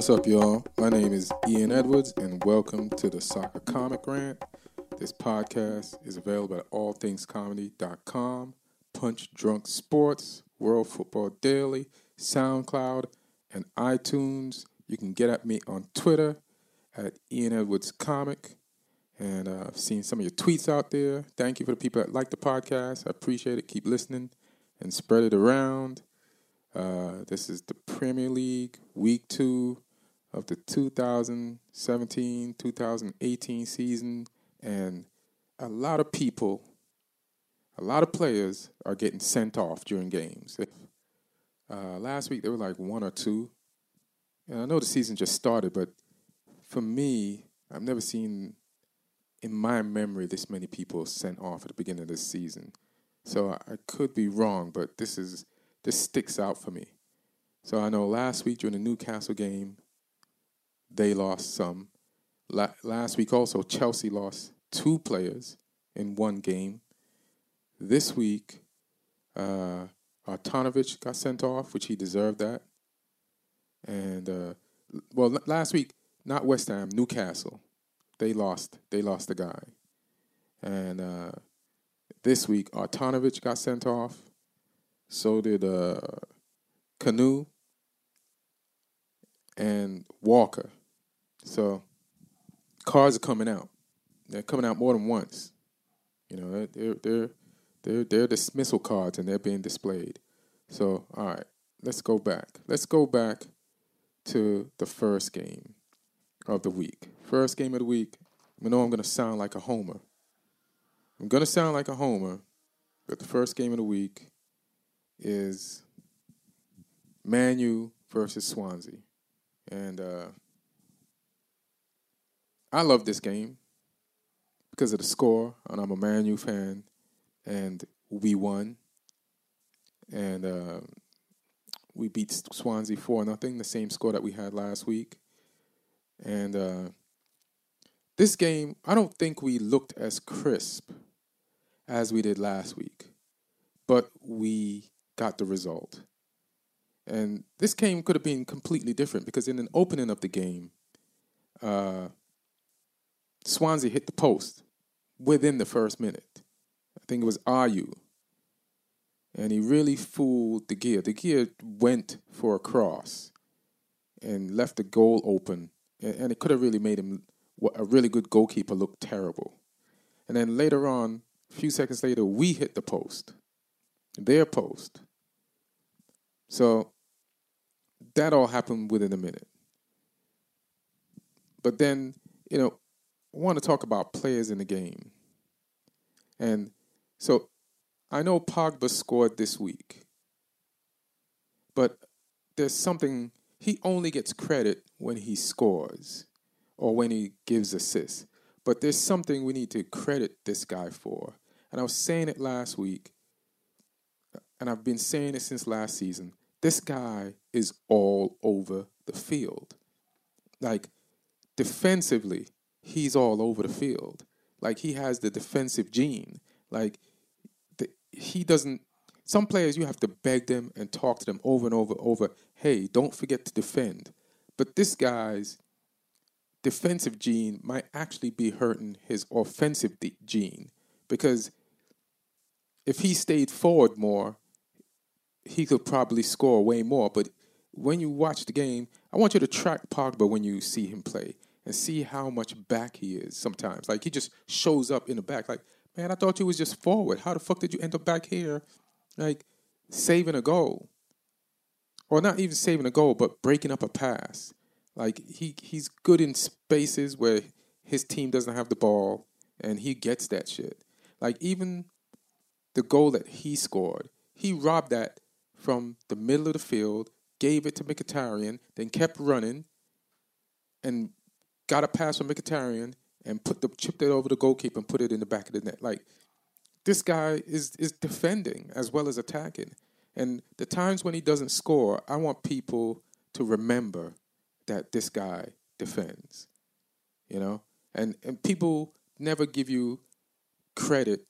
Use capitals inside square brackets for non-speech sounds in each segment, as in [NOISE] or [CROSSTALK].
What's up, y'all? My name is Ian Edwards, and welcome to the Soccer Comic Rant. This podcast is available at allthingscomedy.com, Punch Drunk Sports, World Football Daily, SoundCloud, and iTunes. You can get at me on Twitter at Ian Edwards Comic. And uh, I've seen some of your tweets out there. Thank you for the people that like the podcast. I appreciate it. Keep listening and spread it around. Uh, this is the Premier League, week two of the 2017 2018 season. And a lot of people, a lot of players are getting sent off during games. Uh, last week, there were like one or two. And I know the season just started, but for me, I've never seen in my memory this many people sent off at the beginning of this season. So I could be wrong, but this is this sticks out for me. So I know last week during the Newcastle game, they lost some. La- last week also, Chelsea lost two players in one game. This week, uh, Arnautovic got sent off, which he deserved that. And uh, well, last week, not West Ham, Newcastle, they lost. They lost the guy. And uh, this week, Arnautovic got sent off. So did uh, Kanu and Walker. So cards are coming out. They're coming out more than once. You know, they're they're they're they're dismissal cards and they're being displayed. So all right, let's go back. Let's go back to the first game of the week. First game of the week. I know I'm gonna sound like a homer. I'm gonna sound like a homer, but the first game of the week is Man U versus Swansea, and uh, I love this game because of the score, and I'm a Man U fan, and we won, and uh, we beat Swansea four nothing, the same score that we had last week, and uh, this game I don't think we looked as crisp as we did last week, but we got the result. And this game could have been completely different because in an opening of the game, uh, Swansea hit the post within the first minute. I think it was Ayew. And he really fooled De Gea. De Gea went for a cross and left the goal open. And it could have really made him, a really good goalkeeper, look terrible. And then later on, a few seconds later, we hit the post, their post. So that all happened within a minute. But then, you know, want to talk about players in the game. And so I know Pogba scored this week, but there's something, he only gets credit when he scores or when he gives assists. But there's something we need to credit this guy for. And I was saying it last week, and I've been saying it since last season. This guy is all over the field. Like, defensively, he's all over the field. Like he has the defensive gene. Like the, he doesn't. Some players you have to beg them and talk to them over and over, and over. Hey, don't forget to defend. But this guy's defensive gene might actually be hurting his offensive gene because if he stayed forward more, he could probably score way more. But when you watch the game, I want you to track Pogba when you see him play and see how much back he is sometimes. Like he just shows up in the back. Like, man, I thought you was just forward. How the fuck did you end up back here? Like saving a goal. Or not even saving a goal, but breaking up a pass. Like he he's good in spaces where his team doesn't have the ball and he gets that shit. Like even the goal that he scored, he robbed that from the middle of the field, gave it to Mkhitaryan, then kept running and got a pass from Mkhitaryan and put the chipped it over the goalkeeper and put it in the back of the net. Like this guy is is defending as well as attacking. And the times when he doesn't score, I want people to remember that this guy defends. You know? And and people never give you credit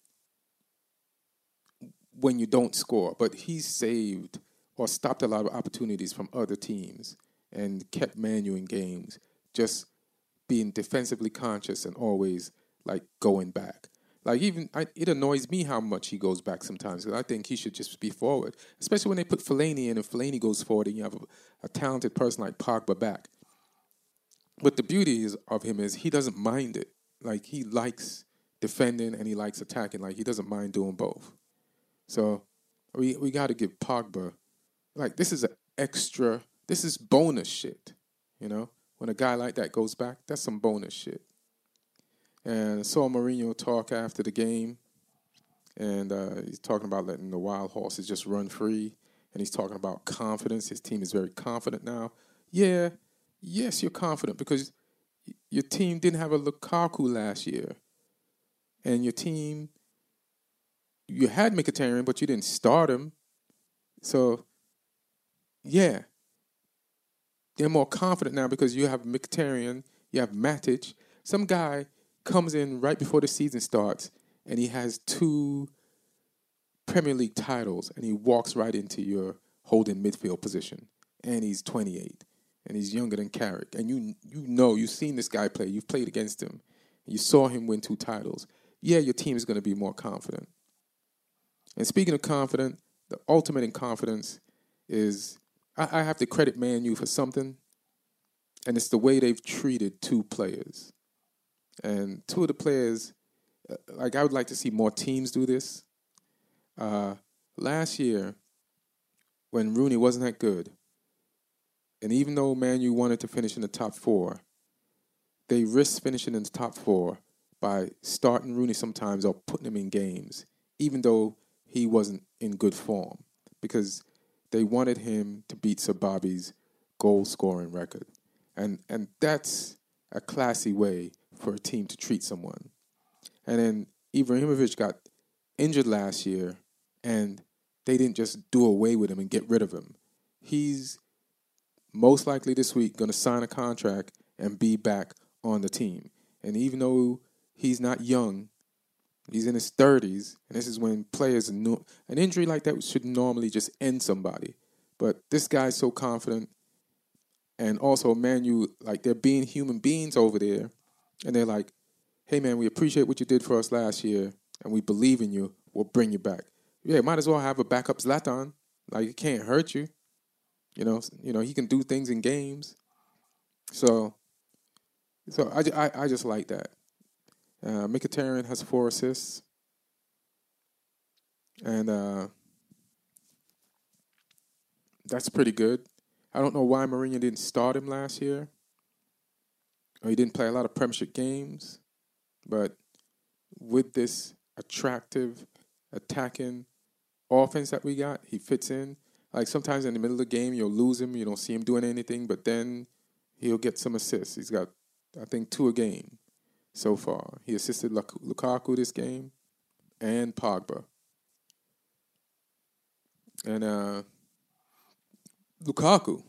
when you don't score, but he saved or stopped a lot of opportunities from other teams and kept Man U in games, just being defensively conscious and always like going back. Like even I, it annoys me how much he goes back sometimes. I think he should just be forward, especially when they put Fellaini in. and Fellaini goes forward, and you have a, a talented person like Pogba back. But the beauty is, of him is he doesn't mind it. Like he likes defending and he likes attacking. Like he doesn't mind doing both. So we we got to give Pogba like this is an extra. This is bonus shit. You know, when a guy like that goes back, that's some bonus shit. And I saw Mourinho talk after the game, and uh, he's talking about letting the wild horses just run free, and he's talking about confidence. His team is very confident now. Yeah, yes, you're confident because your team didn't have a Lukaku last year, and your team you had Mkhitaryan, but you didn't start him. So, yeah, they're more confident now because you have Mkhitaryan, you have Matic. Some guy comes in right before the season starts and he has two Premier League titles and he walks right into your holding midfield position. And he's 28 and he's younger than Carrick. And you you know you've seen this guy play. You've played against him. You saw him win two titles. Yeah your team is going to be more confident. And speaking of confident the ultimate in confidence is I, I have to credit Man U for something and it's the way they've treated two players and two of the players, uh, like I would like to see more teams do this. Uh, last year, when Rooney wasn't that good, and even though Man U wanted to finish in the top four, they risked finishing in the top four by starting Rooney sometimes or putting him in games, even though he wasn't in good form, because they wanted him to beat Sir goal scoring record. And and that's a classy way for a team to treat someone. And then Ibrahimovic got injured last year, and they didn't just do away with him and get rid of him. He's most likely this week going to sign a contract and be back on the team. And even though he's not young, he's in his 30s, and this is when players, an injury like that should normally just end somebody. But this guy's so confident. And also, man, you like they're being human beings over there and they're like, "Hey, man, we appreciate what you did for us last year, and we believe in you. We'll bring you back." Yeah, might as well have a backup Zlatan. Like it can't hurt you. You know, you know he can do things in games. So, so I, I, I just like that. Uh, Mkhitaryan has four assists, and uh, that's pretty good. I don't know why Mourinho didn't start him last year. He didn't play a lot of Premiership games, but with this attractive, attacking offense that we got, he fits in. Like sometimes in the middle of the game, you'll lose him, you don't see him doing anything, but then he'll get some assists. He's got, I think, two a game so far. He assisted Lukaku this game and Pogba. And uh, Lukaku,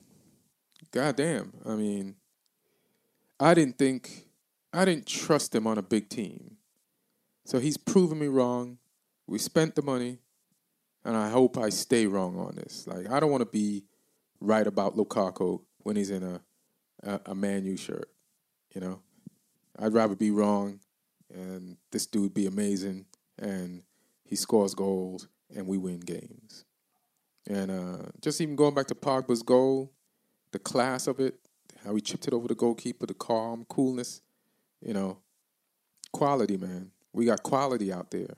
goddamn, I mean, I didn't think, I didn't trust him on a big team. So he's proven me wrong. We spent the money, and I hope I stay wrong on this. Like, I don't want to be right about Lukaku when he's in a, a, a Man U shirt, you know? I'd rather be wrong and this dude be amazing and he scores goals and we win games. And uh, just even going back to Pogba's goal, the class of it, how he chipped it over the goalkeeper, the calm, coolness, you know, quality, man. We got quality out there.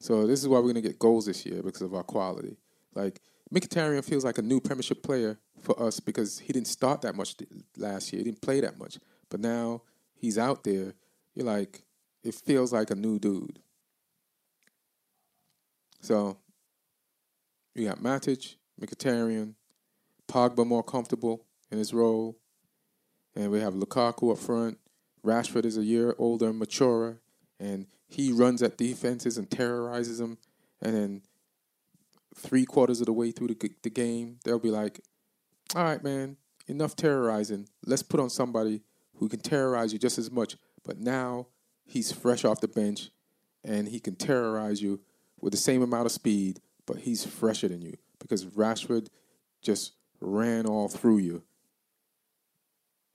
So this is why we're gonna get goals this year because of our quality. Like Mkhitaryan feels like a new Premiership player for us because he didn't start that much last year. He didn't play that much, but now he's out there. You're like, it feels like a new dude. So you got Matic, Mkhitaryan, Pogba more comfortable in his role, and we have Lukaku up front. Rashford is a year older, and maturer, and he runs at defenses and terrorizes them. And then three quarters of the way through the, the game, they'll be like, "All right, man, enough terrorizing. Let's put on somebody who can terrorize you just as much." But now he's fresh off the bench, and he can terrorize you with the same amount of speed, but he's fresher than you because Rashford just ran all through you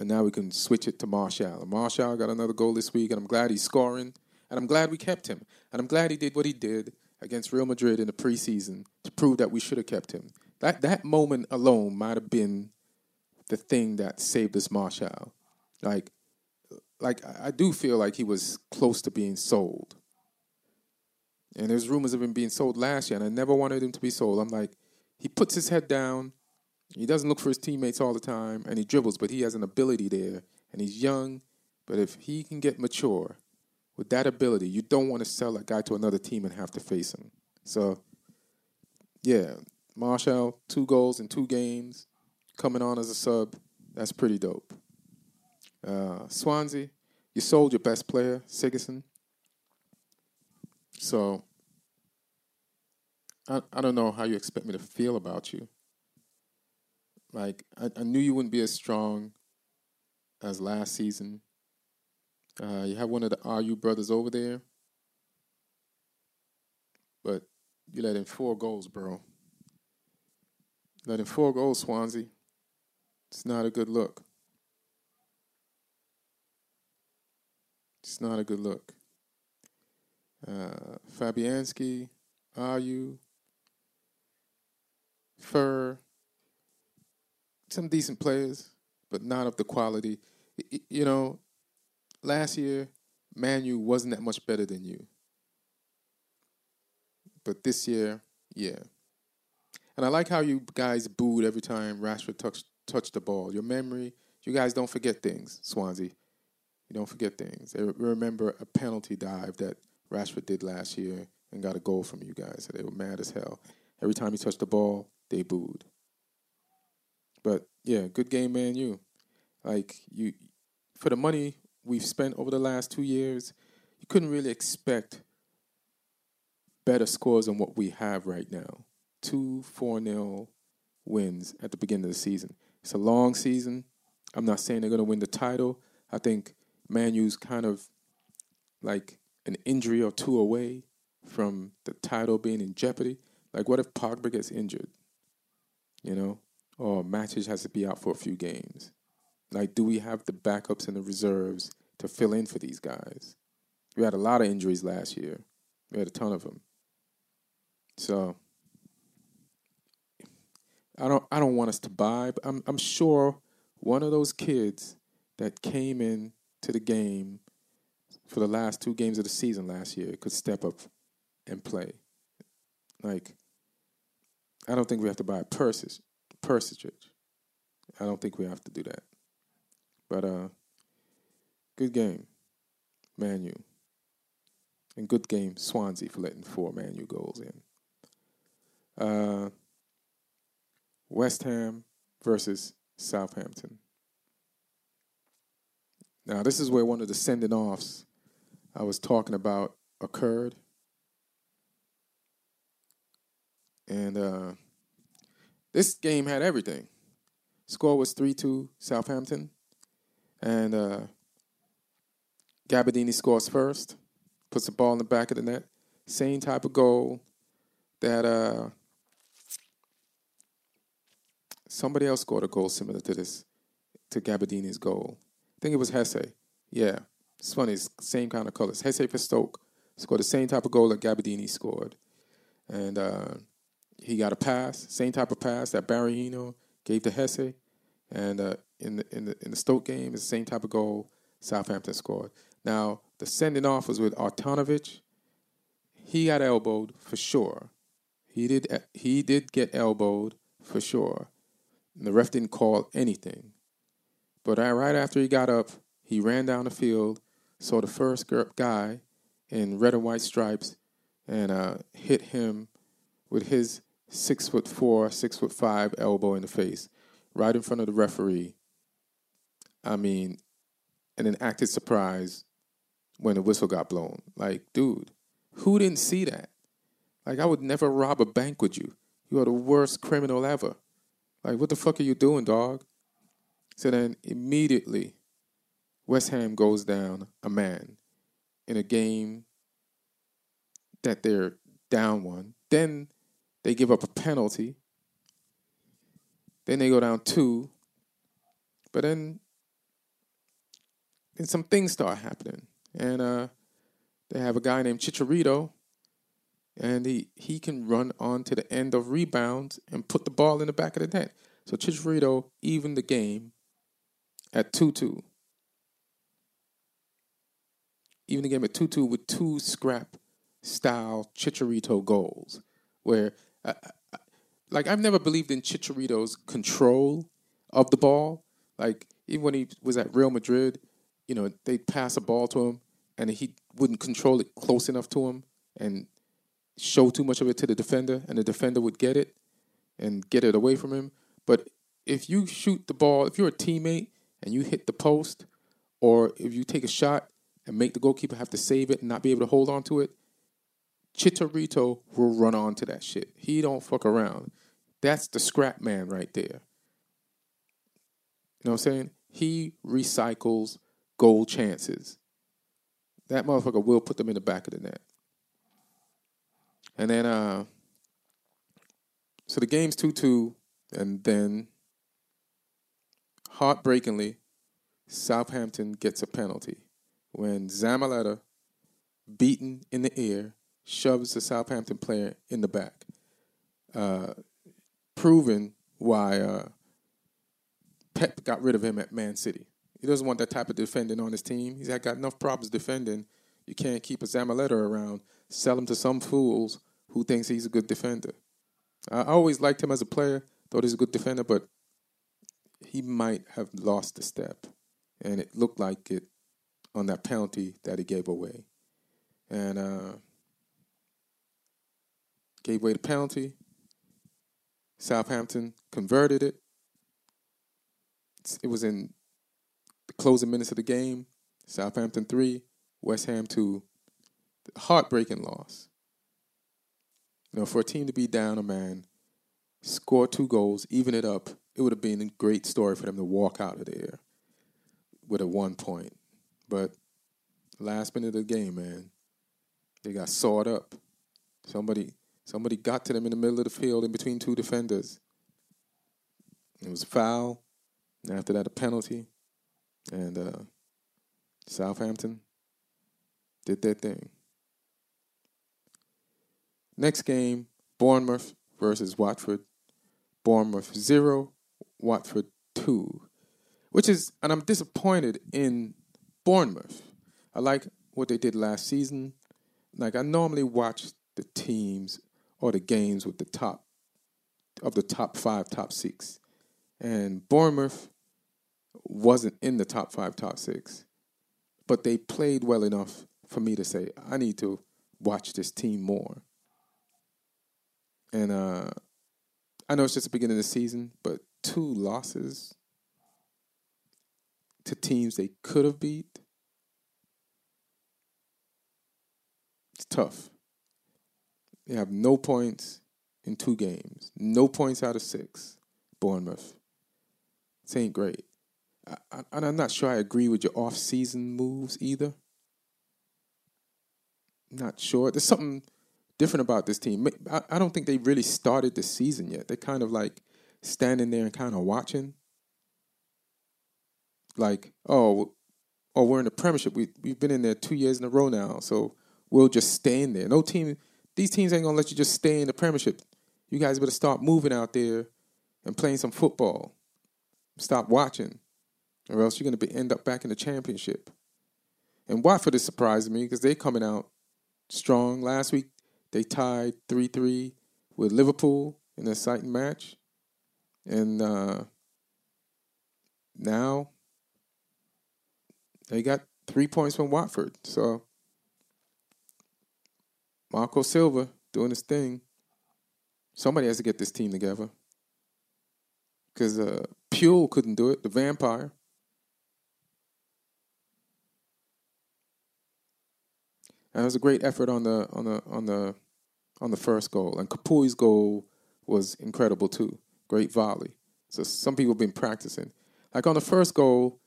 and now we can switch it to Martial. And Martial got another goal this week, and I'm glad he's scoring, and I'm glad we kept him, and I'm glad he did what he did against Real Madrid in the preseason to prove that we should have kept him. That that moment alone might have been the thing that saved us Martial. Like, like I do feel like he was close to being sold. And there's rumors of him being sold last year, and I never wanted him to be sold. I'm like, he puts his head down, he doesn't look for his teammates all the time, and he dribbles, but he has an ability there, and he's young. But if he can get mature with that ability, you don't want to sell that guy to another team and have to face him. So, yeah, Martial, two goals in two games, coming on as a sub. That's pretty dope. Uh, Swansea, you sold your best player, Sigurdsson. So, I, I don't know how you expect me to feel about you. Like, I, I knew you wouldn't be as strong as last season. Uh, you have one of the Ayew brothers over there, but you let in four goals, bro. Let in four goals, Swansea. It's not a good look. It's not a good look. Uh, Fabianski, Ayew, Fer, some decent players, but not of the quality. You know, last year, Man U wasn't that much better than you. But this year, yeah. And I like how you guys booed every time Rashford touched the ball. Your memory, you guys don't forget things, Swansea. You don't forget things. Remember a penalty dive that Rashford did last year and got a goal from you guys. So they were mad as hell. Every time he touched the ball, they booed. But yeah, good game, man. You like you for the money we've spent over the last two years, you couldn't really expect better scores than what we have right now. Two 4 0 wins at the beginning of the season. It's a long season. I'm not saying they're going to win the title. I think Man U's kind of like an injury or two away from the title being in jeopardy. Like, what if Pogba gets injured? You know, or Matic has to be out for a few games. Like, do we have the backups and the reserves to fill in for these guys? We had a lot of injuries last year. We had a ton of them. So I don't I don't want us to buy, but I'm I'm sure one of those kids that came in to the game for the last two games of the season last year could step up and play. Like I don't think we have to buy Persis Perisic. I don't think we have to do that. But uh good game, Man U. And good game, Swansea for letting four Man U goals in. Uh, West Ham versus Southampton. Now, this is where one of the sending offs I was talking about occurred. And uh, this game had everything. Score was 3 2 Southampton. And uh, Gabbiadini scores first, puts the ball in the back of the net. Same type of goal that uh, somebody else scored a goal similar to this, to Gabbiadini's goal. Think it was Jesé. Yeah, it's funny. It's same kind of colors. Jesé for Stoke scored the same type of goal that Gabbiadini scored, and uh, he got a pass, same type of pass that Berahino gave to Jesé, and uh, in the in the in the Stoke game, it's the same type of goal Southampton scored. Now the sending off was with Arnautovic. He got elbowed for sure. He did he did get elbowed for sure. And the ref didn't call anything. But right after he got up, he ran down the field, saw the first guy in red and white stripes, and uh, hit him with his six foot four, six foot five elbow in the face, right in front of the referee. I mean, and then acted surprised when the whistle got blown. Like, dude, who didn't see that? Like, I would never rob a bank with you. You are the worst criminal ever. Like, what the fuck are you doing, dog? So then immediately, West Ham goes down a man in a game that they're down one. Then they give up a penalty. Then they go down two. But then then some things start happening, and uh, they have a guy named Chicharito, and he he can run on to the end of rebounds and put the ball in the back of the net. So Chicharito evened the game at two two. Even the game at two two with two scrap style Chicharito goals, where uh, uh, like I've never believed in Chicharito's control of the ball. Like even when he was at Real Madrid, you know, they'd pass a ball to him and he wouldn't control it close enough to him and show too much of it to the defender, and the defender would get it and get it away from him. But if you shoot the ball, if you're a teammate and you hit the post, or if you take a shot and make the goalkeeper have to save it and not be able to hold on to it, Chicharito will run on to that shit. He don't fuck around. That's the scrap man right there. You know what I'm saying? He recycles goal chances. That motherfucker will put them in the back of the net. And then, uh, so the game's 2 2, and then heartbreakingly, Southampton gets a penalty when Zabaleta, beaten in the air, shoves the Southampton player in the back, uh, proving why uh, Pep got rid of him at Man City. He doesn't want that type of defending on his team. He's got enough problems defending. You can't keep a Zabaleta around. Sell him to some fools who thinks he's a good defender. I always liked him as a player. Thought he's a good defender, but he might have lost a step, and it looked like it on that penalty that he gave away, and uh, gave away the penalty. Southampton converted it. It was in the closing minutes of the game. Southampton three, West Ham two. Heartbreaking loss. You know, for a team to be down a man, score two goals, even it up, it would have been a great story for them to walk out of there with a one point. But last minute of the game, man, they got sawed up. Somebody somebody got to them in the middle of the field in between two defenders. It was a foul. And after that, a penalty. And uh, Southampton did their thing. Next game, Bournemouth versus Watford. Bournemouth 0, Watford 2. Which is, and I'm disappointed in Bournemouth. I like what they did last season. Like, I normally watch the teams or the games with the top of the top five, top six. And Bournemouth wasn't in the top five, top six. But they played well enough for me to say, I need to watch this team more. And uh, I know it's just the beginning of the season, but two losses to teams they could have beat. It's tough. They have no points in two games, no points out of six. Bournemouth. It ain't great. I, I, and I'm not sure I agree with your off-season moves either. Not sure. There's something different about this team. I, I don't think they really started the season yet. They're kind of like standing there and kind of watching. Like, oh, oh, we're in the Premiership. We we've been in there two years in a row now, so we'll just stay in there. No team, these teams ain't gonna let you just stay in the Premiership. You guys better start moving out there and playing some football. Stop watching, or else you're gonna be, end up back in the Championship. And Watford is surprising me because they're coming out strong. Last week they tied 3 3 with Liverpool in a exciting match. And uh, now they got three points from Watford. So Marco Silva doing his thing. Somebody has to get this team together. Because uh, Puel couldn't do it, the vampire. And it was a great effort on the on the on the on the first goal. And Capoue's goal was incredible too. Great volley. So some people have been practicing. Like on the first goal,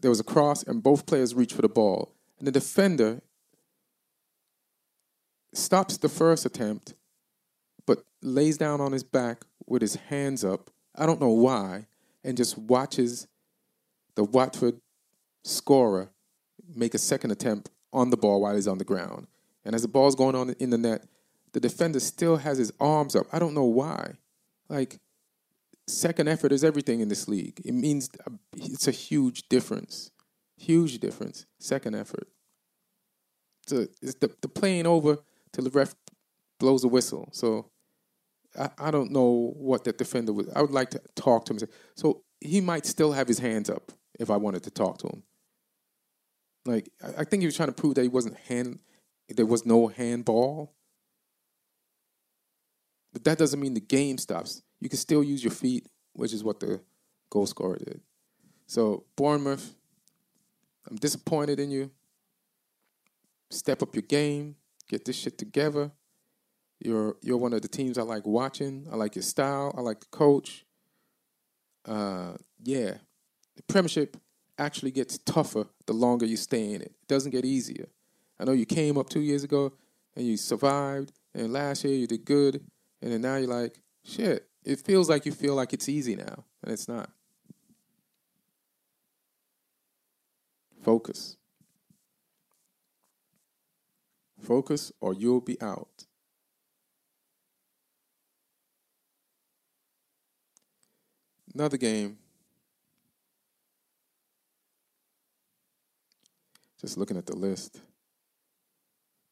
there was a cross and both players reached for the ball. And the defender stops the first attempt, but lays down on his back with his hands up. I don't know why, and just watches the Watford scorer make a second attempt on the ball while he's on the ground. And as the ball's going on in the net, the defender still has his arms up. I don't know why. Like, second effort is everything in this league. It means uh, it's a huge difference. Huge difference. Second effort. So it's the, the playing over till the ref blows a whistle. So I, I don't know what that defender would. I would like to talk to him. So he might still have his hands up if I wanted to talk to him. Like I, I think he was trying to prove that he wasn't hand. There was no handball. But that doesn't mean the game stops. You can still use your feet, which is what the goal scorer did. So Bournemouth, I'm disappointed in you. Step up your game. Get this shit together. You're you're one of the teams I like watching. I like your style. I like the coach. Uh, yeah, the Premiership actually gets tougher the longer you stay in it. It doesn't get easier. I know you came up two years ago and you survived, and last year you did good, and then now you're like, shit. It feels like you feel like it's easy now, and it's not. Focus. Focus, or you'll be out. Another game. Just looking at the list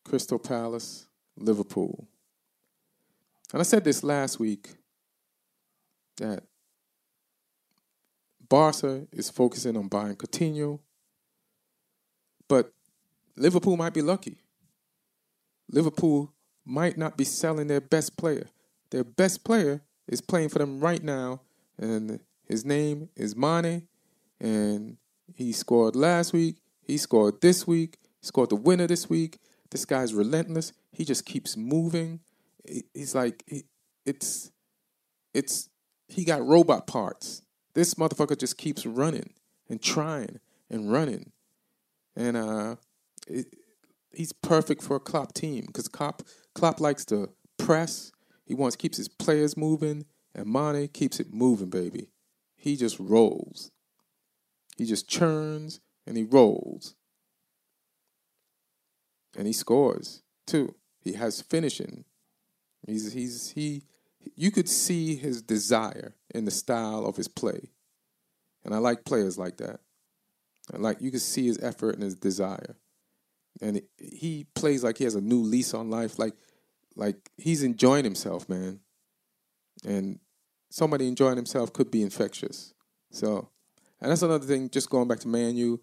Crystal Palace, Liverpool. And I said this last week that Barca is focusing on buying Coutinho, but Liverpool might be lucky. Liverpool might not be selling their best player. Their best player is playing for them right now and his name is Mane, and he scored last week. He scored this week. He scored the winner this week. This guy's relentless. He just keeps moving. He's like it's it's he got robot parts. This motherfucker just keeps running and trying and running, and uh, it, he's perfect for a Klopp team because Klopp Klopp likes to press. He wants keeps his players moving. And Mane keeps it moving, baby. He just rolls. He just churns and he rolls. And he scores too. He has finishing. He's he's he you could see his desire in the style of his play. And I like players like that. And like you can see his effort and his desire. And it, he plays like he has a new lease on life like like he's enjoying himself, man. And somebody enjoying himself could be infectious. So, and that's another thing. Just going back to Man U,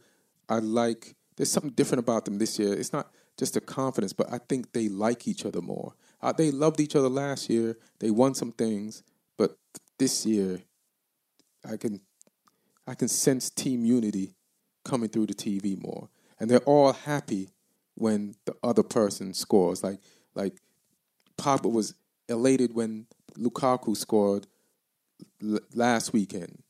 I like. There's something different about them this year. It's not just the confidence, but I think they like each other more. Uh, they loved each other last year. They won some things, but this year, I can, I can sense team unity coming through the TV more, and they're all happy when the other person scores. Like, like Pogba was elated when Lukaku scored last weekend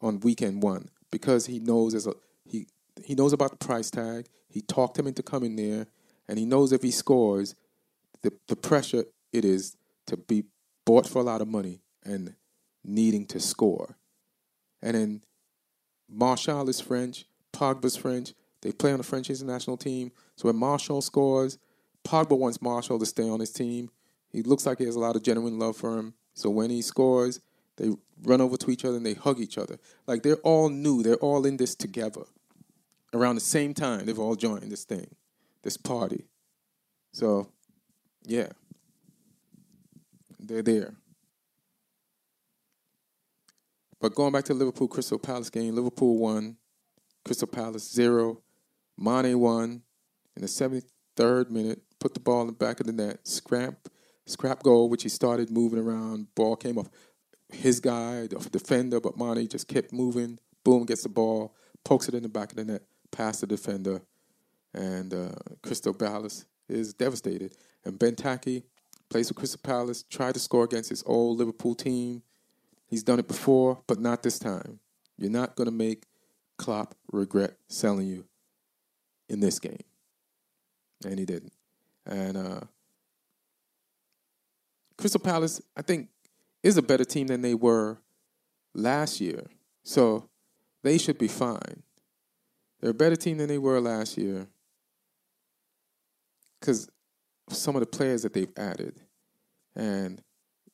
on weekend one because he knows as a he he knows about the price tag. He talked him into coming there, and he knows if he scores, the the pressure it is to be bought for a lot of money and needing to score. And then Martial is French, Pogba's French. They play on the French international team. So when Martial scores, Pogba wants Martial to stay on his team. He looks like he has a lot of genuine love for him. So when he scores, they run over to each other and they hug each other. Like they're all new. They're all in this together. Around the same time, they've all joined this thing, this party. So, yeah, they're there. But going back to Liverpool Crystal Palace game, Liverpool won, Crystal Palace zero. Mane won in the 73rd minute, put the ball in the back of the net, scrap, scrap goal, which he started moving around. Ball came off his guy, the defender, but Mane just kept moving. Boom, gets the ball, pokes it in the back of the net, past the defender, and uh, Crystal Palace is devastated. And Benteke plays for Crystal Palace, tried to score against his old Liverpool team. He's done it before, but not this time. You're not going to make Klopp regret selling you in this game. And he didn't. And uh, Crystal Palace, I think, is a better team than they were last year. So they should be fine. They're a better team than they were last year because some of the players that they've added. And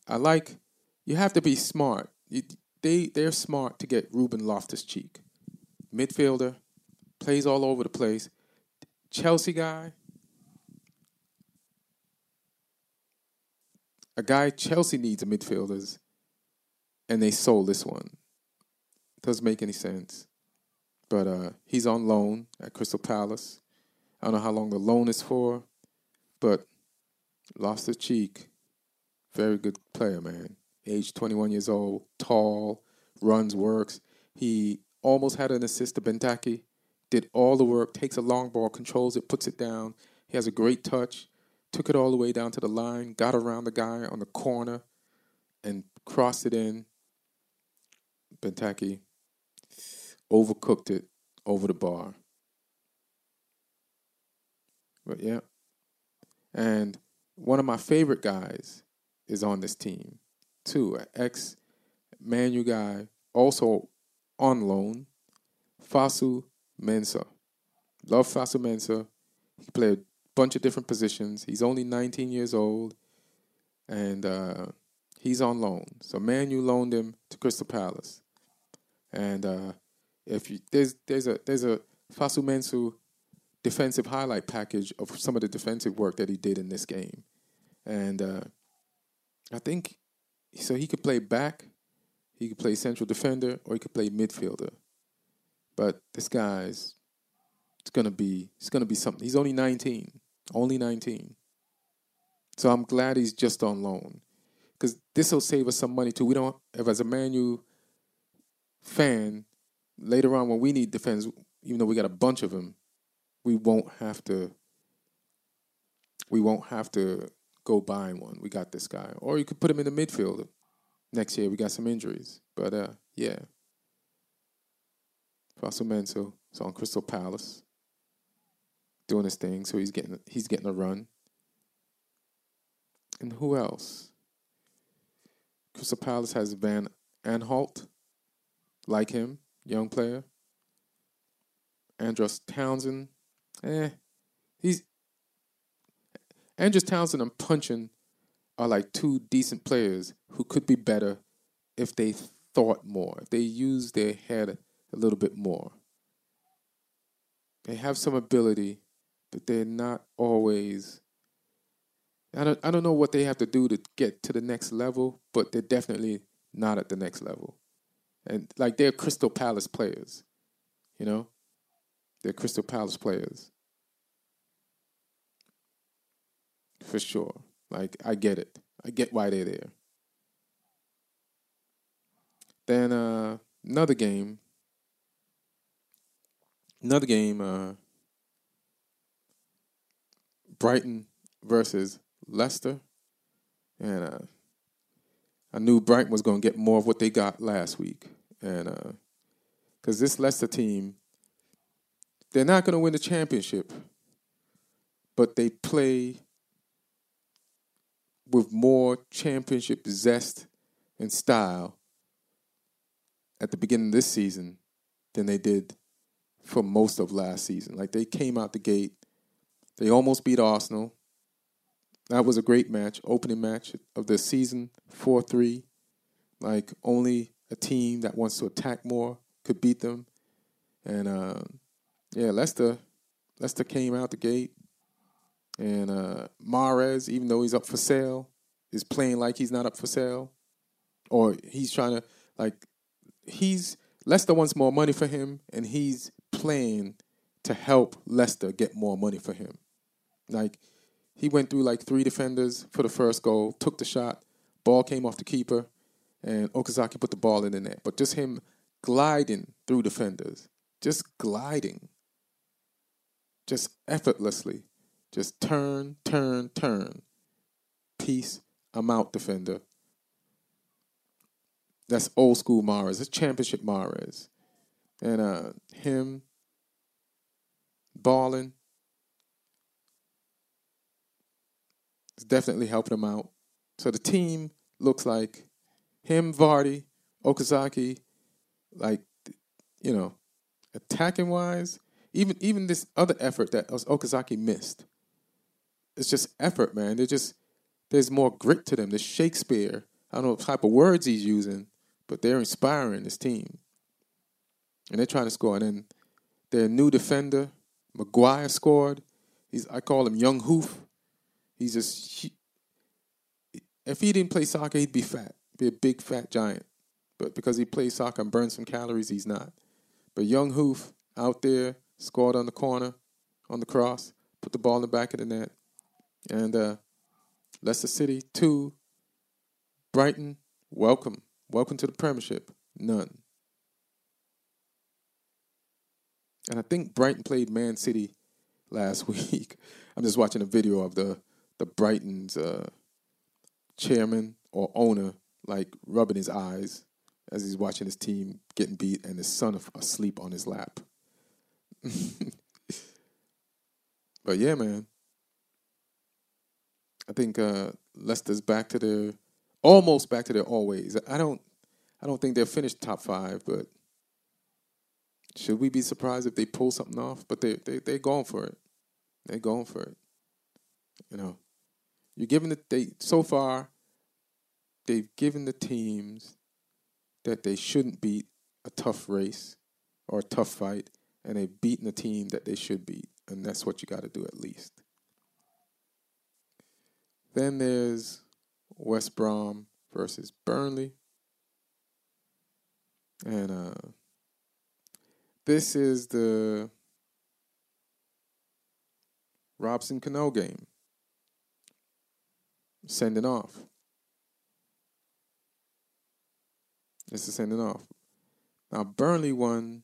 I like you have to be smart. You, they they're smart to get Ruben Loftus Cheek, midfielder, plays all over the place. Chelsea guy, a guy Chelsea needs a midfielders, and they sold this one. Doesn't make any sense. But uh, he's on loan at Crystal Palace. I don't know how long the loan is for, but Loftus Cheek, very good player, man. Age 21 years old, tall, runs, works. He almost had an assist to Benteke, did all the work, takes a long ball, controls it, puts it down. He has a great touch, took it all the way down to the line, got around the guy on the corner, and crossed it in. Benteke overcooked it over the bar. But yeah. And one of my favorite guys is on this team, too. An ex Man U guy, also on loan, Fosu Mensah. Love Fosu Mensah. He played a bunch of different positions. He's only 19 years old, and uh, he's on loan. So Man U loaned him to Crystal Palace, and uh, if you, there's there's a there's a Fosu Mensah defensive highlight package of some of the defensive work that he did in this game, and uh, I think so he could play back, he could play central defender, or he could play midfielder. But this guy's it's gonna be it's gonna be something. He's only 19, only 19. So I'm glad he's just on loan because this will save us some money too. We don't, if as a Man U fan, later on when we need defense, even though we got a bunch of them, we won't have to. We won't have to go buying one. We got this guy, or you could put him in the midfield. Next year we got some injuries, but uh, yeah. Fosu Mensah is on Crystal Palace, doing his thing, so he's getting he's getting a run. And who else? Crystal Palace has Van Aanholt, like him young player. Andros Townsend, eh, he's Andros Townsend and Puncheon are like two decent players who could be better if they thought more, if they used their head a little bit more. They have some ability, but they're not always. I don't, I don't know what they have to do to get to the next level, but they're definitely not at the next level and like they're Crystal Palace players, you know, they're Crystal Palace players for sure. Like I get it, I get why they're there. Then uh, another game, another game. Uh, Brighton versus Leicester, and uh, I knew Brighton was going to get more of what they got last week, and because uh, this Leicester team, they're not going to win the championship, but they play with more championship zest and style at the beginning of this season than they did for most of last season. Like they came out the gate, they almost beat Arsenal. That was a great match, opening match of the season, 4 3. Like, only a team that wants to attack more could beat them. And uh, yeah, Leicester, Leicester came out the gate. And uh, Mahrez, even though he's up for sale, is playing like he's not up for sale. Or he's trying to, like, he's, Leicester wants more money for him, and he's playing to help Leicester get more money for him. Like, he went through like three defenders for the first goal, took the shot, ball came off the keeper, and Okazaki put the ball in the net. But just him gliding through defenders, just gliding, just effortlessly, just turn, turn, turn. Peace, I'm out, defender. That's old school Mahrez. It's championship Mahrez. And uh, him balling, It's definitely helping him out. So the team looks like him, Vardy, Okazaki, like, you know, attacking wise, Even even this other effort that Okazaki missed. It's just effort, man. They're just there's more grit to them. There's Shakespeare. I don't know what type of words he's using, but they're inspiring this team. And they're trying to score. And then their new defender, Maguire, scored. He's I call him Young Hoof. He's just he, if he didn't play soccer, he'd be fat, be a big fat giant. But because he plays soccer and burns some calories, he's not. But Young Hoof out there scored on the corner, on the cross, put the ball in the back of the net, and uh, Leicester City two, Brighton welcome, welcome to the Premiership, none. And I think Brighton played Man City last [LAUGHS] week. I'm just watching a video of the the Brighton's uh, chairman or owner like rubbing his eyes as he's watching his team getting beat and his son asleep on his lap. [LAUGHS] but yeah, man. I think uh, Leicester's back to their almost back to their always. I don't I don't think they'll finish top five, but should we be surprised if they pull something off? But they they they're going for it. They're going for it. You know. You're giving the they so far they've given the teams that they shouldn't beat a tough race or a tough fight, and they've beaten the team that they should beat, and that's what you got to do at least. Then there's West Brom versus Burnley, and uh, this is the Robson-Kanu game sending off. This is sending off. Now, Burnley won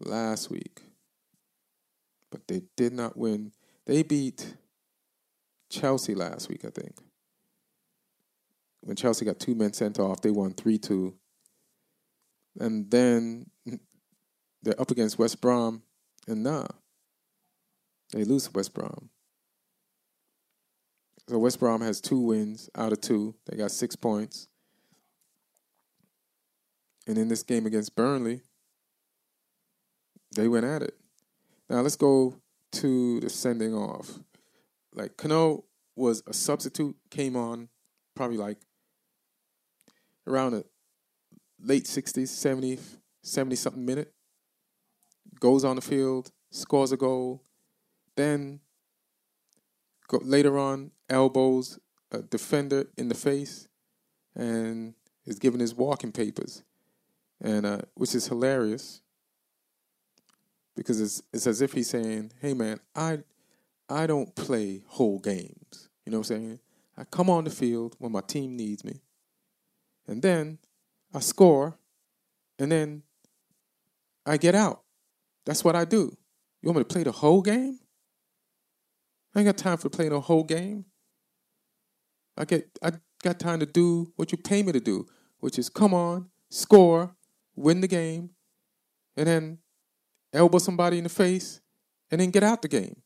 last week, but they did not win. They beat Chelsea last week, I think. When Chelsea got two men sent off, they won 3 2. And then they're up against West Brom, and nah, they lose to West Brom. So West Brom has two wins out of two. They got six points. And in this game against Burnley, they went at it. Now let's go to the sending off. Like Kanu was a substitute, came on probably like around the late 60s, 70, 70 something minute. Goes on the field, scores a goal. Then go, later on, elbows a defender in the face and is given his walking papers, and uh, which is hilarious because it's it's as if he's saying, "Hey man, I I don't play whole games. You know what I'm saying? I come on the field when my team needs me, and then I score, and then I get out. That's what I do. You want me to play the whole game? I ain't got time for playing a whole game. I get I got time to do what you pay me to do, which is come on, score, win the game, and then elbow somebody in the face, and then get out the game.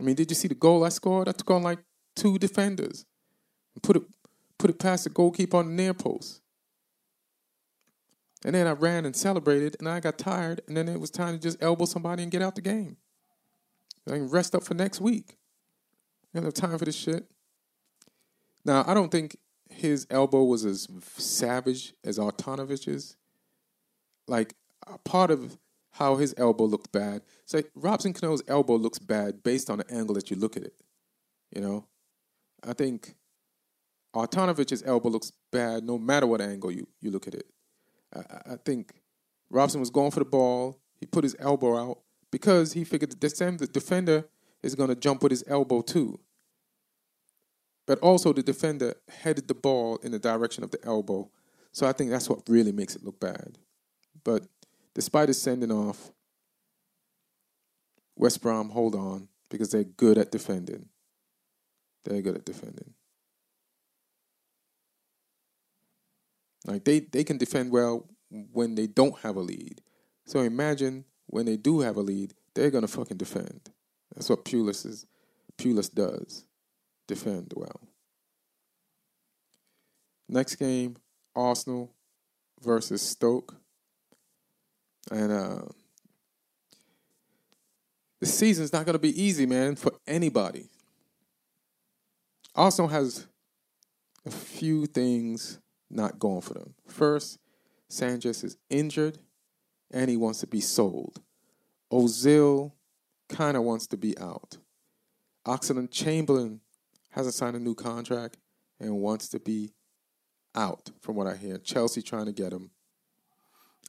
I mean, did you see the goal I scored? I took on like two defenders and put it put it past the goalkeeper on the near post. And then I ran and celebrated, and I got tired, and then it was time to just elbow somebody and get out the game. I can rest up for next week. I don't have time for this shit. Now, I don't think his elbow was as savage as Arnautovic's. Like, a part of how his elbow looked bad. So Robson-Kanu's elbow looks bad based on the angle that you look at it. You know, I think Arnautovic's elbow looks bad no matter what angle you, you look at it. I, I think Robson was going for the ball. He put his elbow out because he figured the defender is going to jump with his elbow too. But also, the defender headed the ball in the direction of the elbow. So I think that's what really makes it look bad. But despite his sending off, West Brom hold on because they're good at defending. They're good at defending. Like they, they can defend well when they don't have a lead. So imagine when they do have a lead, they're gonna fucking defend. That's what Pulis is Pulis does defend well. Next game, Arsenal versus Stoke. And uh, the season's not going to be easy, man, for anybody. Arsenal has a few things not going for them. First, Sanchez is injured and he wants to be sold. Ozil kind of wants to be out. Oxlade Chamberlain hasn't signed a new contract and wants to be out, from what I hear. Chelsea trying to get him.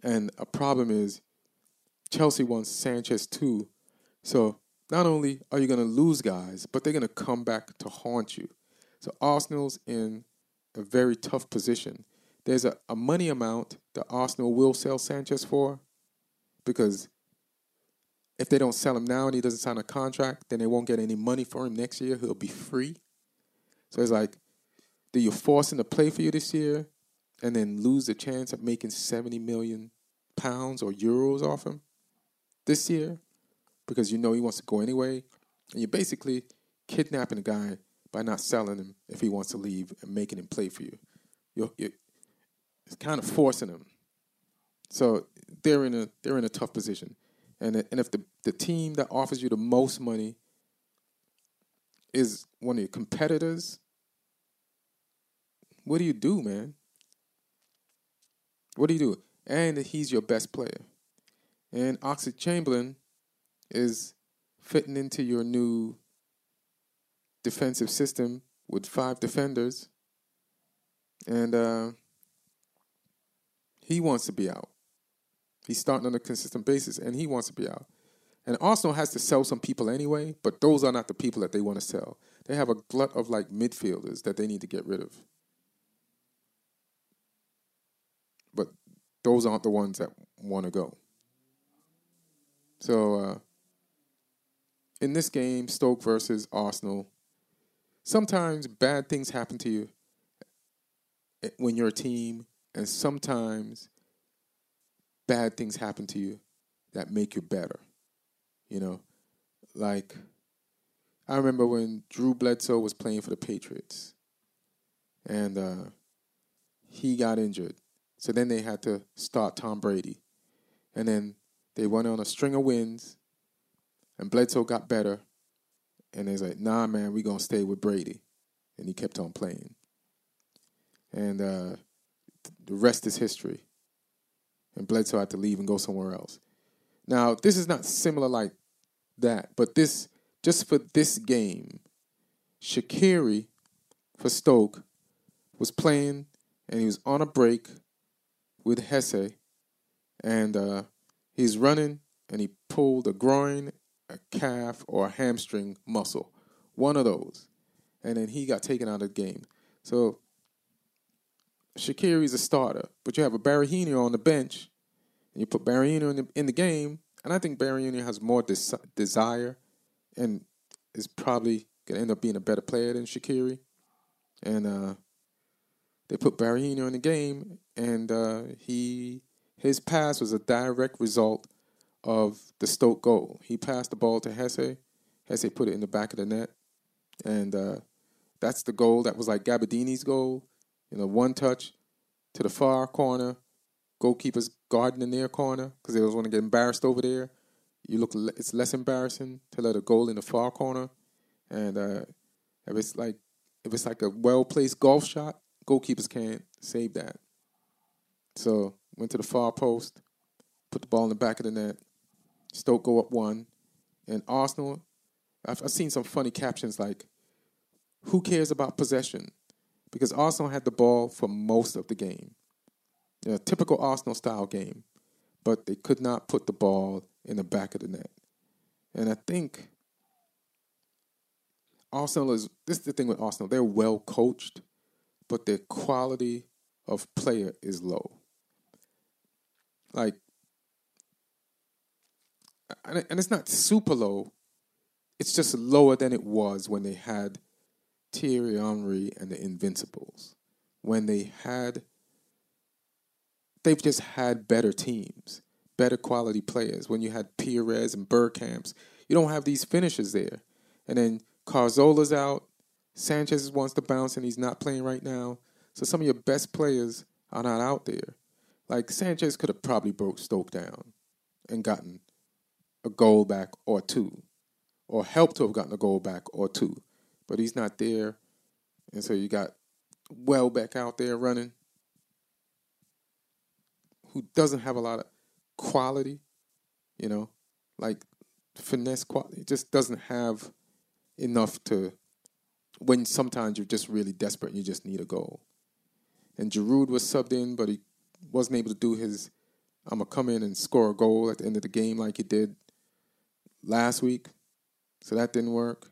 And a problem is Chelsea wants Sanchez too. So not only are you going to lose guys, but they're going to come back to haunt you. So Arsenal's in a very tough position. There's a, a money amount that Arsenal will sell Sanchez for because if they don't sell him now and he doesn't sign a contract, then they won't get any money for him next year. He'll be free. So it's like, do you force him to play for you this year and then lose the chance of making 70 million pounds or euros off him this year because you know he wants to go anyway? And you're basically kidnapping a guy by not selling him if he wants to leave and making him play for you. You're, you're it's kind of forcing him. So they're in a they're in a tough position, and and if the the team that offers you the most money is one of your competitors, what do you do, man? What do you do? And he's your best player, and Oxlade Chamberlain is fitting into your new defensive system with five defenders, and uh, he wants to be out. He's starting on a consistent basis, and he wants to be out. And Arsenal has to sell some people anyway, but those are not the people that they want to sell. They have a glut of like midfielders that they need to get rid of. But those aren't the ones that want to go. So uh, in this game, Stoke versus Arsenal, sometimes bad things happen to you eh, when you're a team, and sometimes bad things happen to you that make you better. You know, like I remember when Drew Bledsoe was playing for the Patriots, and uh, he got injured. So then they had to start Tom Brady, and then they went on a string of wins, and Bledsoe got better, and they was like, "Nah, man, we gonna stay with Brady," and he kept on playing, and uh, the rest is history. And Bledsoe had to leave and go somewhere else. Now, this is not similar like that, but this just for this game, Shaqiri for Stoke was playing and he was on a break with Jesé and uh, he's running and he pulled a groin, a calf, or a hamstring muscle. One of those. And then he got taken out of the game. So Shaqiri's a starter, but you have a Berahino on the bench, and you put Berahino in the, in the game, and I think Berahino has more des- desire and is probably going to end up being a better player than Shaqiri. And uh, they put Berahino in the game, and uh, he his pass was a direct result of the Stoke goal. He passed the ball to Jesé. Jesé put it in the back of the net, and uh, that's the goal. That was like Gabbiadini's goal you know, one touch to the far corner, goalkeepers guarding in their corner because they don't want to get embarrassed over there. You look, it's less embarrassing to let a goal in the far corner, and uh, if it's like if it's like a well placed golf shot, goalkeepers can't save that. So went to the far post, put the ball in the back of the net. Stoke go up one, and Arsenal. I've, I've seen some funny captions like, "Who cares about possession? because Arsenal had the ball for most of the game. Know, typical Arsenal style game, but they could not put the ball in the back of the net. And I think Arsenal is this is the thing with Arsenal. They're well coached, but their quality of player is low. Like and it's not super low. It's just lower than it was when they had Thierry Henry and the Invincibles when they had they've just had better teams, better quality players. When you had Pires and Bergkamps, you don't have these finishers there. And then Cazorla's out, Sanchez wants to bounce and he's not playing right now. So some of your best players are not out there. Like Sanchez could have probably broke Stoke down and gotten a goal back or two, or helped to have gotten a goal back or two. But he's not there. And so you got Welbeck out there running, who doesn't have a lot of quality, you know, like finesse quality. Just doesn't have enough to when sometimes you're just really desperate and you just need a goal. And Giroud was subbed in, but he wasn't able to do his I'm gonna come in and score a goal at the end of the game like he did last week. So that didn't work.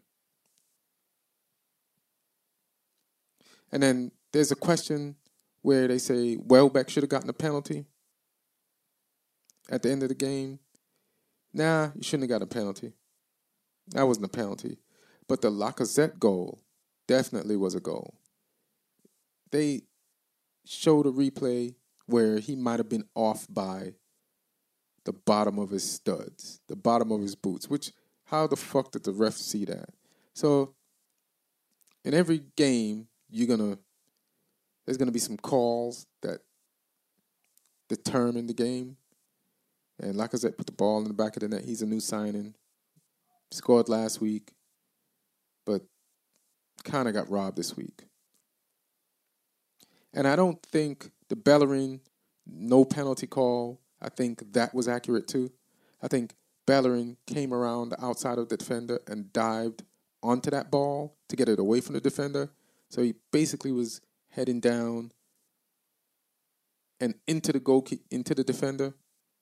And then there's a question where they say Welbeck should have gotten a penalty at the end of the game. Nah, you shouldn't have got a penalty. That wasn't a penalty. But the Lacazette goal definitely was a goal. They showed a replay where he might have been off by the bottom of his studs, the bottom of his boots, which how the fuck did the ref see that? So in every game, you're gonna there's gonna be some calls that determine the game. And Lacazette put the ball in the back of the net. He's a new signing. Scored last week, but kind of got robbed this week. And I don't think the Bellerin no penalty call, I think that was accurate too. I think Bellerin came around the outside of the defender and dived onto that ball to get it away from the defender. So he basically was heading down and into the goal into the defender.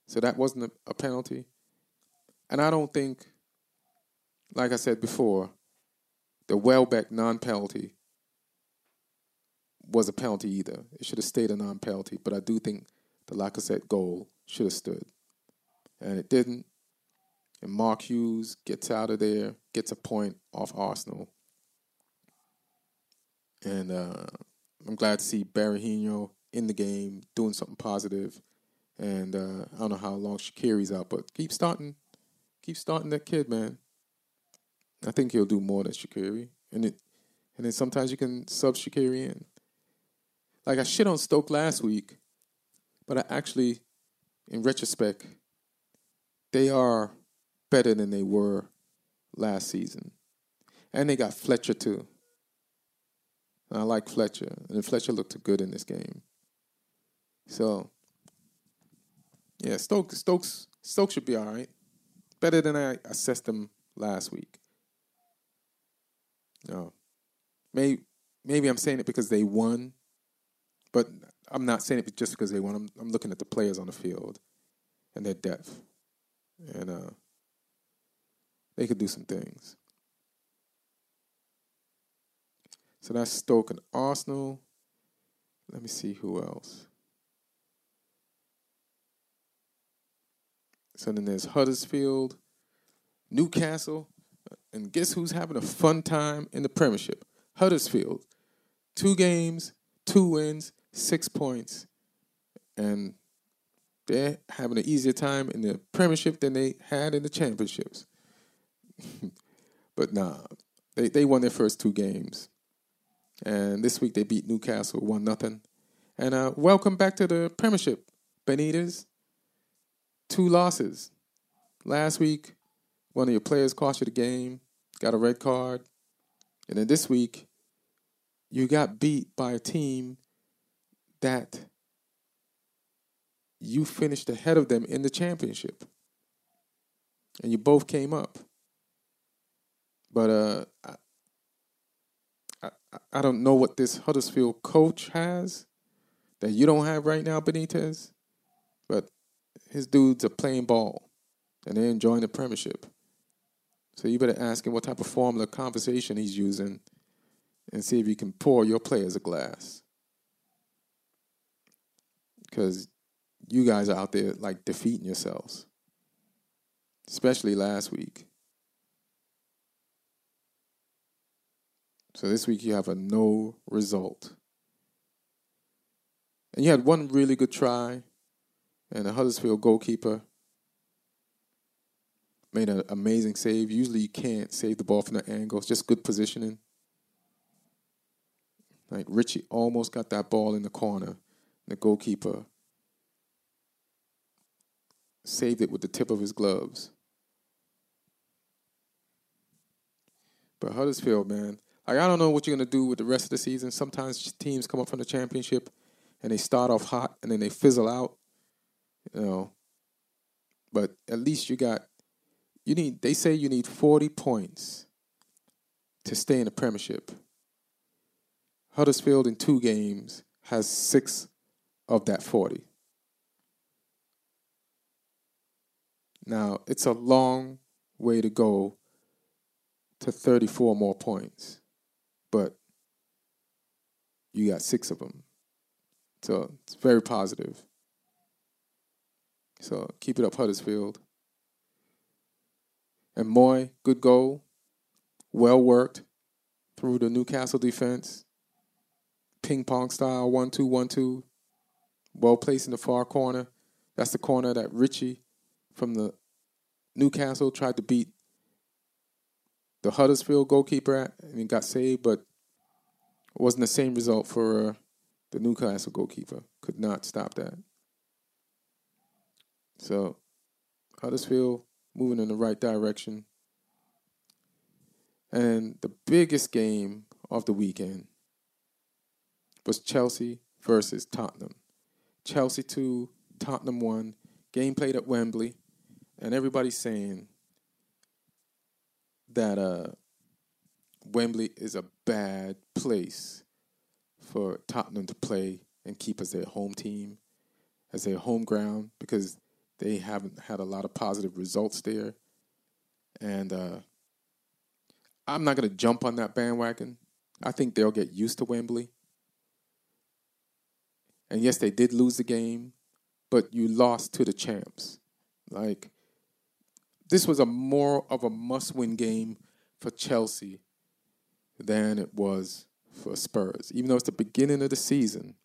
So that wasn't a, a penalty. And I don't think, like I said before, the Welbeck non-penalty was a penalty either. It should have stayed a non-penalty, but I do think the Lacazette goal should have stood, and it didn't. And Mark Hughes gets out of there, gets a point off Arsenal, and uh, I'm glad to see Berahino in the game doing something positive. And uh, I don't know how long Shaqiri's out, but keep starting, keep starting that kid, man. I think he'll do more than Shaqiri, and it, and then sometimes you can sub Shaqiri in. Like I shit on Stoke last week, but I actually, in retrospect, they are better than they were last season, and they got Fletcher too. And I like Fletcher, and Fletcher looked good in this game. So, yeah, Stoke Stokes, Stokes should be all right. Better than I assessed them last week. No, maybe maybe I'm saying it because they won but I'm not saying it just because they won. I'm, I'm looking at the players on the field and their depth. And uh, they could do some things. So that's Stoke and Arsenal. Let me see who else. So then there's Huddersfield, Newcastle, and guess who's having a fun time in the Premiership? Huddersfield. Two games, two wins, six points, and they're having an easier time in the Premiership than they had in the Championships. [LAUGHS] but nah, they they won their first two games, and this week they beat Newcastle one nothing. And uh, welcome back to the Premiership, Benitez. Two losses. Last week, one of your players cost you the game, got a red card, and then this week, you got beat by a team that you finished ahead of them in the championship. And you both came up. But uh, I, I, I don't know what this Huddersfield coach has that you don't have right now, Benitez. But his dudes are playing ball and they're enjoying the premiership. So you better ask him what type of formula conversation he's using and see if you can pour your players a glass because you guys are out there like defeating yourselves, especially last week. So this week you have a no result. And you had one really good try, and the Huddersfield goalkeeper made an amazing save. Usually you can't save the ball from the angle. It's just good positioning. Like Ritchie almost got that ball in the corner. The goalkeeper saved it with the tip of his gloves. But Huddersfield, man, like I don't know what you're gonna do with the rest of the season. Sometimes teams come up from the championship and they start off hot and then they fizzle out. You know. But at least you got you need they say you need 40 points to stay in the premiership. Huddersfield in two games has 6 of that 40. Now, it's a long way to go to 34 more points, but you got six of them. So it's very positive. So keep it up, Huddersfield. And Mooy, good goal. Well worked through the Newcastle defense. Ping pong style, one two one two. Well placed in the far corner. That's the corner that Ritchie from the Newcastle tried to beat the Huddersfield goalkeeper at, and he got saved, but it wasn't the same result for uh, the Newcastle goalkeeper. Could not stop that. So Huddersfield moving in the right direction. And the biggest game of the weekend was Chelsea versus Tottenham. Chelsea 2, Tottenham 1. Game played at Wembley. And everybody's saying that uh, Wembley is a bad place for Tottenham to play and keep as their home team, as their home ground, because they haven't had a lot of positive results there. And uh, I'm not going to jump on that bandwagon. I think they'll get used to Wembley. And yes, they did lose the game, but you lost to the champs. Like, this was a more of a must win game for Chelsea than it was for Spurs. Even though it's the beginning of the season.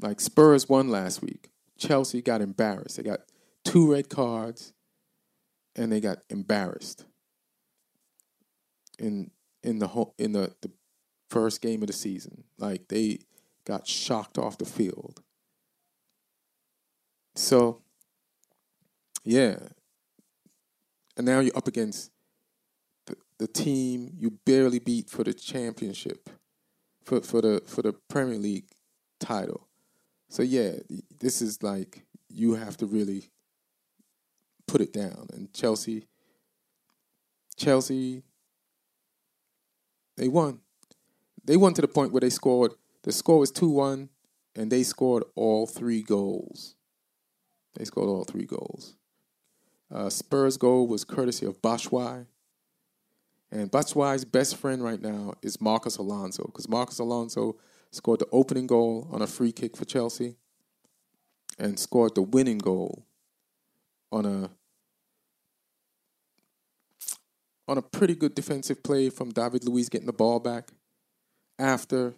Like Spurs won last week. Chelsea got embarrassed. They got two red cards and they got embarrassed in in the whole, in the, the first game of the season. Like they got shocked off the field. So yeah. And now you're up against the, the team you barely beat for the championship, for for the for the Premier League title. So yeah, this is like you have to really put it down. And Chelsea, Chelsea, they won. They won to the point where they scored. The score was two one, and they scored all three goals. They scored all three goals. Uh, Spurs goal was courtesy of Batshuayi. And Batshuayi's best friend right now is Marcos Alonso because Marcos Alonso scored the opening goal on a free kick for Chelsea and scored the winning goal on a on a pretty good defensive play from David Luiz getting the ball back after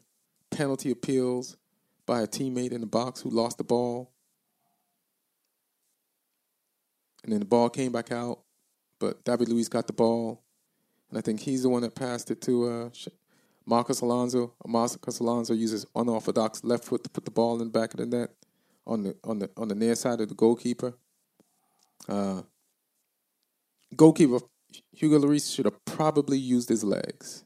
penalty appeals by a teammate in the box who lost the ball. And then the ball came back out, but David Luiz got the ball, and I think he's the one that passed it to uh, Marcos Alonso. Marcos Alonso uses unorthodox left foot to put the ball in the back of the net on the on the on the near side of the goalkeeper. Uh, goalkeeper Hugo Lloris should have probably used his legs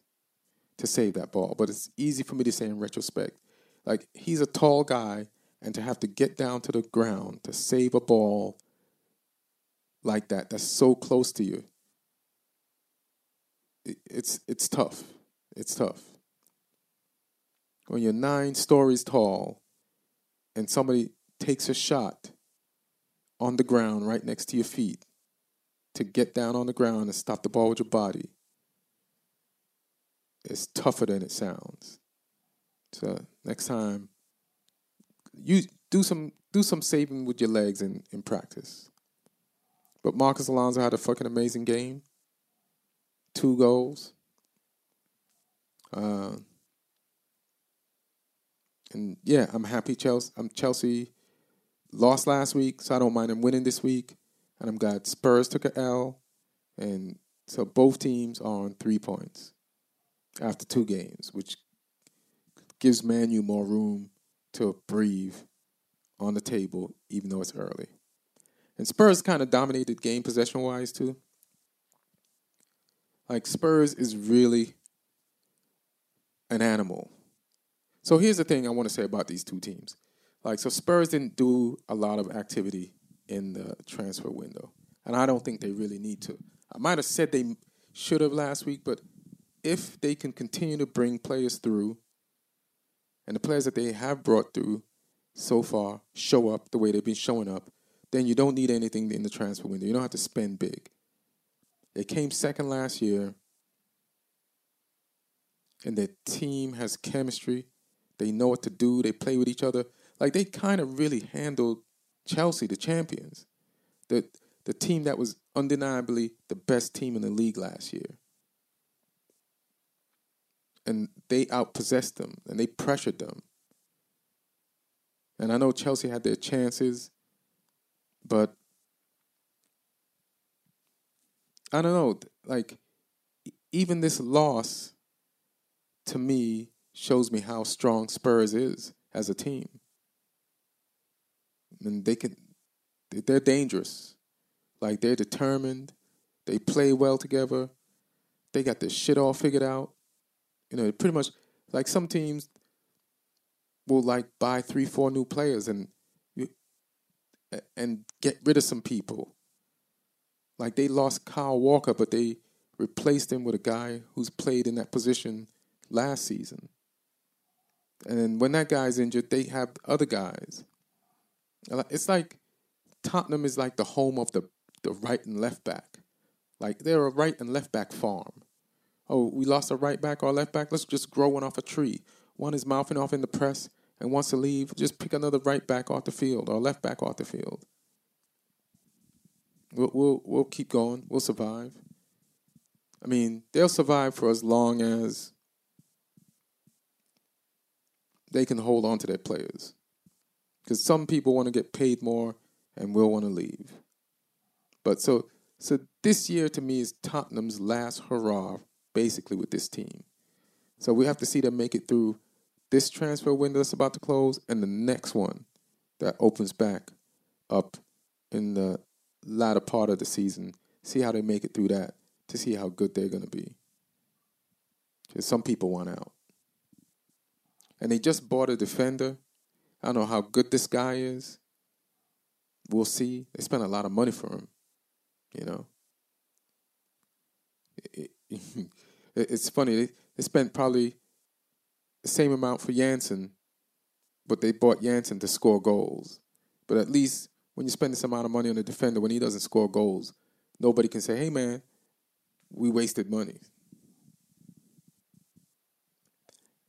to save that ball, but it's easy for me to say in retrospect. Like he's a tall guy, and to have to get down to the ground to save a ball like that that's so close to you it's it's tough it's tough when you're nine stories tall and somebody takes a shot on the ground right next to your feet to get down on the ground and stop the ball with your body it's tougher than it sounds so next time you do some do some saving with your legs in, in practice but Marcos Alonso had a fucking amazing game. Two goals. Uh, and yeah, I'm happy Chelsea. I'm Chelsea lost last week, so I don't mind them winning this week. And I'm glad Spurs took a L, and so both teams are on three points after two games, which gives Man U more room to breathe on the table, even though it's early. And Spurs kind of dominated game possession wise too. Like Spurs is really an animal. So here's the thing I want to say about these two teams. Like so Spurs didn't do a lot of activity in the transfer window. And I don't think they really need to. I might have said they should have last week, but if they can continue to bring players through and the players that they have brought through so far show up the way they've been showing up, then you don't need anything in the transfer window. You don't have to spend big. They came second last year, and their team has chemistry. They know what to do. They play with each other. Like they kind of really handled Chelsea, the champions, the the team that was undeniably the best team in the league last year. And they outpossessed them and they pressured them. And I know Chelsea had their chances, but I don't know. Like, even this loss to me shows me how strong Spurs is as a team. And they can, they're dangerous. Like, they're determined. They play well together. They got their shit all figured out. You know, pretty much like some teams will like buy three, four new players and and get rid of some people. Like they lost Kyle Walker, but they replaced him with a guy who's played in that position last season. And then when that guy's injured, they have other guys. It's like Tottenham is like the home of the, the right and left back. Like they're a right and left back farm. Oh, we lost a right back or left back. Let's just grow one off a tree. One is mouthing off in the press and wants to leave. Just pick another right back off the field or left back off the field. We'll we'll, we'll keep going. We'll survive. I mean, they'll survive for as long as they can hold on to their players. Because some people want to get paid more and will want to leave. But so so this year to me is Tottenham's last hurrah basically with this team. So we have to see them make it through this transfer window that's about to close and the next one that opens back up in the latter part of the season. See how they make it through that to see how good they're going to be. Because some people want out. And they just bought a defender. I don't know how good this guy is. We'll see. They spent a lot of money for him, you know. [LAUGHS] it's funny. They spent probably the same amount for Janssen, but they bought Janssen to score goals. But at least when you spend this amount of money on a defender, when he doesn't score goals, nobody can say, hey, man, we wasted money.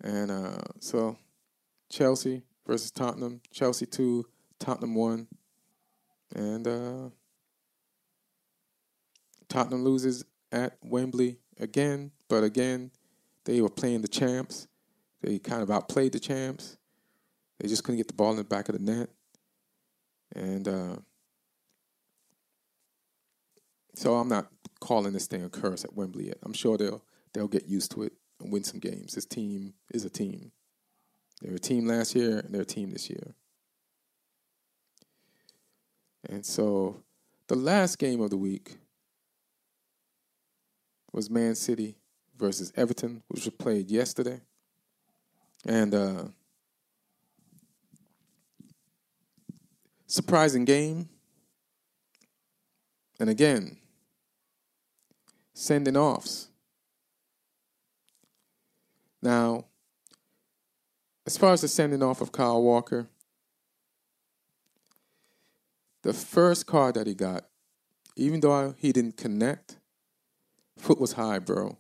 And uh, so Chelsea versus Tottenham. Chelsea 2, Tottenham 1. And uh, Tottenham loses at Wembley again, but again, they were playing the champs. They kind of outplayed the champs. They just couldn't get the ball in the back of the net. And uh, so I'm not calling this thing a curse at Wembley yet. I'm sure they'll they'll get used to it and win some games. This team is a team. They were a team last year and they're a team this year. And so the last game of the week was Man City versus Everton, which was played yesterday. And uh, surprising game. And again, sending offs. Now, as far as the sending off of Kyle Walker, the first card that he got, even though he didn't connect, Foot was high, bro.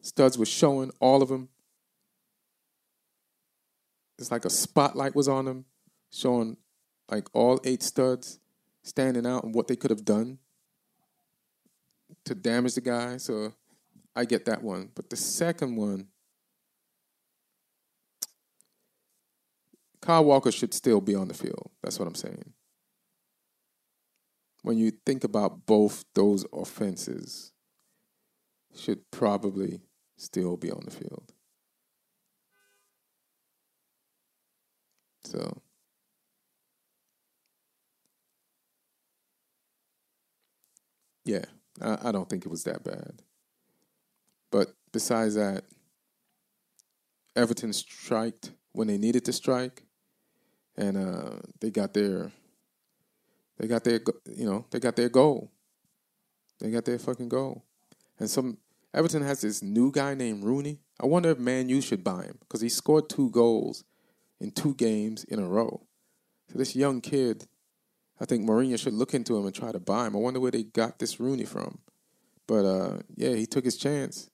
Studs was showing, all of them. It's like a spotlight was on them, showing like all eight studs standing out and what they could have done to damage the guy. So I get that one. But the second one, Kyle Walker should still be on the field. That's what I'm saying. When you think about both those offenses, should probably still be on the field. So, yeah, I, I don't think it was that bad. But besides that, Everton striked when they needed to strike, and uh, they got their, they got their, you know, they got their goal. They got their fucking goal, and some Everton has this new guy named Rooney. I wonder if Man U should buy him because he scored two goals in two games in a row. So this young kid, I think Mourinho should look into him and try to buy him. I wonder where they got this Rooney from. But uh, yeah, he took his chance.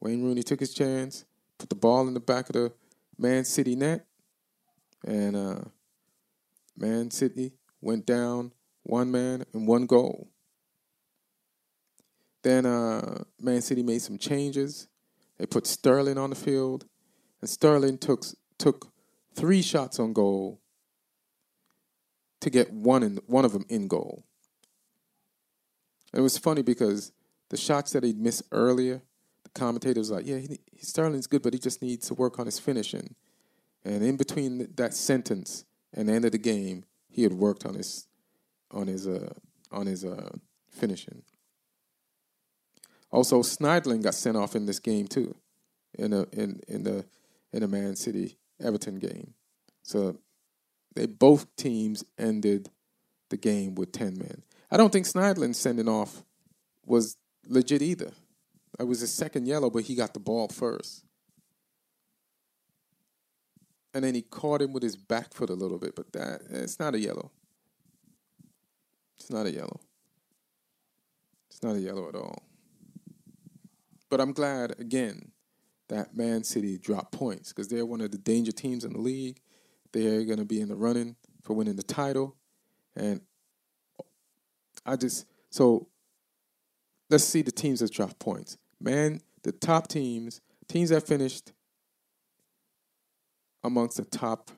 Wayne Rooney took his chance, put the ball in the back of the Man City net, and uh, Man City went down one man and one goal. Then uh, Man City made some changes. They put Sterling on the field, and Sterling took took three shots on goal to get one in one of them in goal. And it was funny because the shots that he'd missed earlier, the commentators were like, "Yeah, he, Sterling's good, but he just needs to work on his finishing." And in between that sentence and the end of the game, he had worked on his on his uh, on his uh, finishing. Also, Schneiderlin got sent off in this game too, in a in in the in the Man City Everton game. So they both teams ended the game with ten men. I don't think Schneiderlin sending off was legit either. It was his second yellow, but he got the ball first. And then he caught him with his back foot a little bit, but that eh, it's not a yellow. It's not a yellow. It's not a yellow at all. But I'm glad, again, that Man City dropped points because they're one of the danger teams in the league. They're going to be in the running for winning the title. And I just, so let's see the teams that dropped points. Man, the top teams, teams that finished amongst the top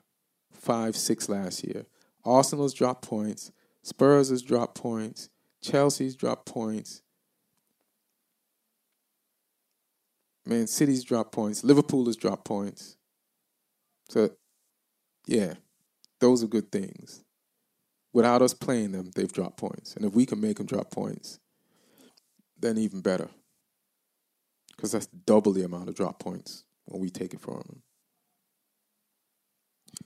five, six last year. Arsenal's dropped points. Spurs has dropped points. Chelsea's dropped points. Man City's dropped points. Liverpool has dropped points. So, yeah, those are good things. Without us playing them, they've dropped points. And if we can make them drop points, then even better. Because that's double the amount of drop points when we take it from them.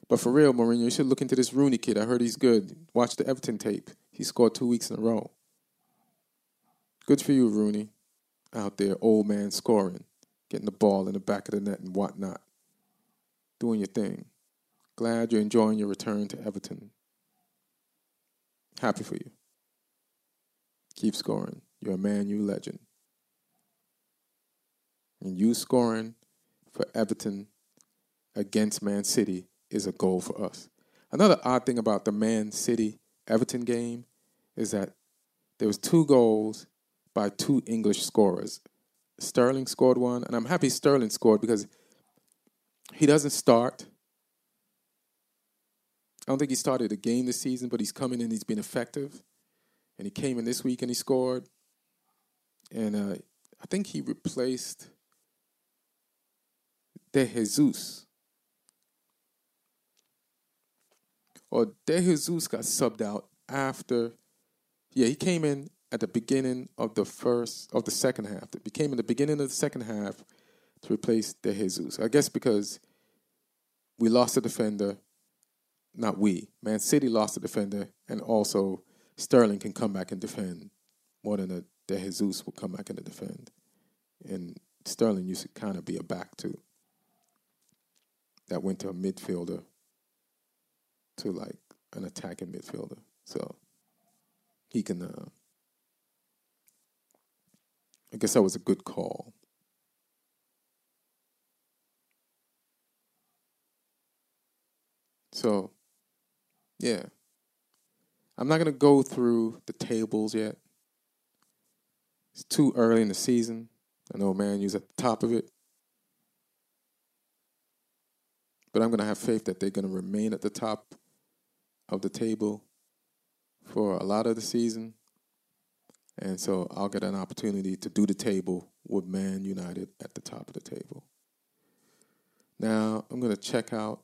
But for real, Mourinho, you should look into this Rooney kid. I heard he's good. Watch the Everton tape. He scored two weeks in a row. Good for you, Rooney. Out there, old man scoring getting the ball in the back of the net and whatnot. Doing your thing. Glad you're enjoying your return to Everton. Happy for you. Keep scoring. You're a Man U legend. And you scoring for Everton against Man City is a goal for us. Another odd thing about the Man City Everton game is that there was two goals by two English scorers. Sterling scored one, and I'm happy Sterling scored because he doesn't start. I don't think he started a game this season, but he's coming in. He's been effective, and he came in this week and he scored. And uh, I think he replaced De Jesus. Or De Jesus got subbed out after. Yeah, he came in at the beginning of the first of the second half. It became in the beginning of the second half to replace De Jesus. I guess because we lost a defender, not we. Man City lost a defender, and also Sterling can come back and defend more than a De Jesus will come back and defend. And Sterling used to kind of be a back too. That went to a midfielder to like an attacking midfielder. So he can uh, I guess that was a good call. So, yeah. I'm not going to go through the tables yet. It's too early in the season. I know Man U's at the top of it. But I'm going to have faith that they're going to remain at the top of the table for a lot of the season. And so I'll get an opportunity to do the table with Man United at the top of the table. Now I'm going to check out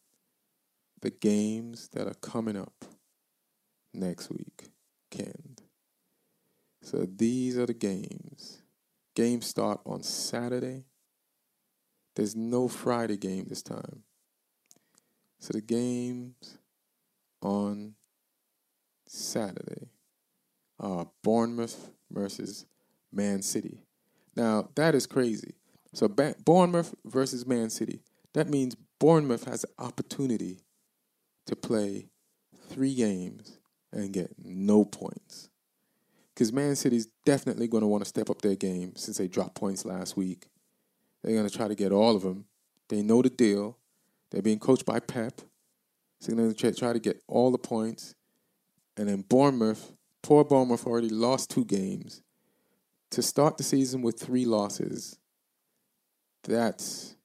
the games that are coming up next week, Ken. So these are the games games start on Saturday. There's no Friday game this time. So the games on Saturday are Bournemouth versus Man City. Now, that is crazy. So Bournemouth versus Man City. That means Bournemouth has an opportunity to play three games and get no points. Because Man City's definitely going to want to step up their game since they dropped points last week. They're going to try to get all of them. They know the deal. They're being coached by Pep. Going to try to get all the points. And then Bournemouth, poor Bournemouth already lost two games. To start the season with three losses, that's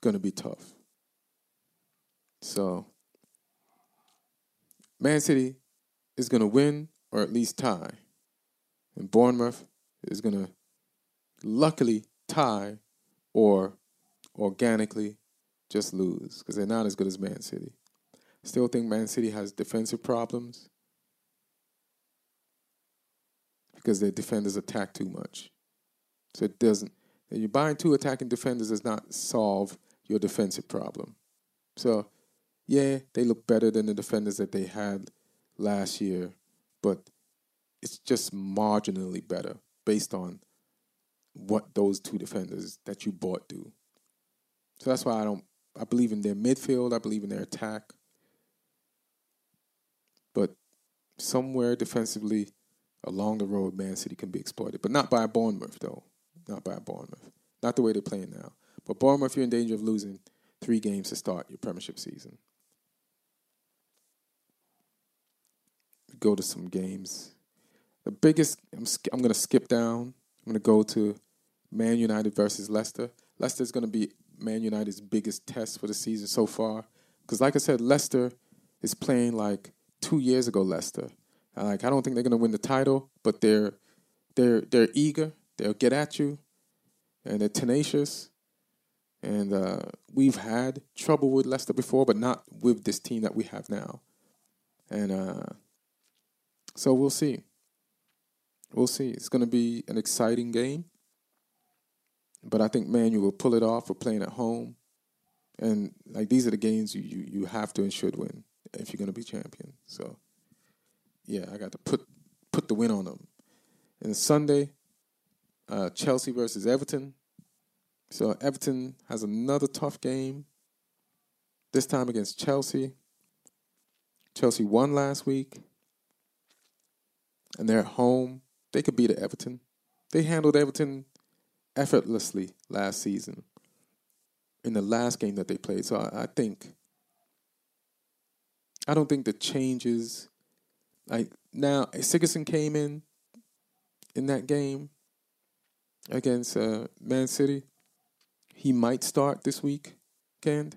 going to be tough. So, Man City is going to win or at least tie. And Bournemouth is going to luckily tie or organically just lose because they're not as good as Man City. Still think Man City has defensive problems because their defenders attack too much. So it doesn't. And You're buying two attacking defenders does not solve your defensive problem. So, yeah, they look better than the defenders that they had last year but it's just marginally better based on what those two defenders that you bought do. So that's why I don't. I believe in their midfield. I believe in their attack. But somewhere defensively along the road, Man City can be exploited, but not by Bournemouth though. Not by Bournemouth. Not the way they're playing now. But Bournemouth, you're in danger of losing three games to start your Premiership season. go to some games. The biggest, I'm, I'm going to skip down. I'm going to go to Man United versus Leicester. Leicester is going to be Man United's biggest test for the season so far. Because, like I said, Leicester is playing like two years ago. Leicester, like I don't think they're going to win the title, but they're they're they're eager. They'll get at you, and they're tenacious. And uh, we've had trouble with Leicester before, but not with this team that we have now. And uh, so we'll see. We'll see. It's going to be an exciting game. But I think Man U will pull it off for playing at home. And like these are the games you, you, you have to and should win if you're going to be champion. So yeah, I got to put put the win on them. And Sunday, uh, Chelsea versus Everton. So Everton has another tough game. This time against Chelsea. Chelsea won last week and they're at home, they could beat Everton. They handled Everton effortlessly last season in the last game that they played. So I, I think I don't think the changes like now Sigurdsson came in in that game against uh, Man City. He might start this week, Kend,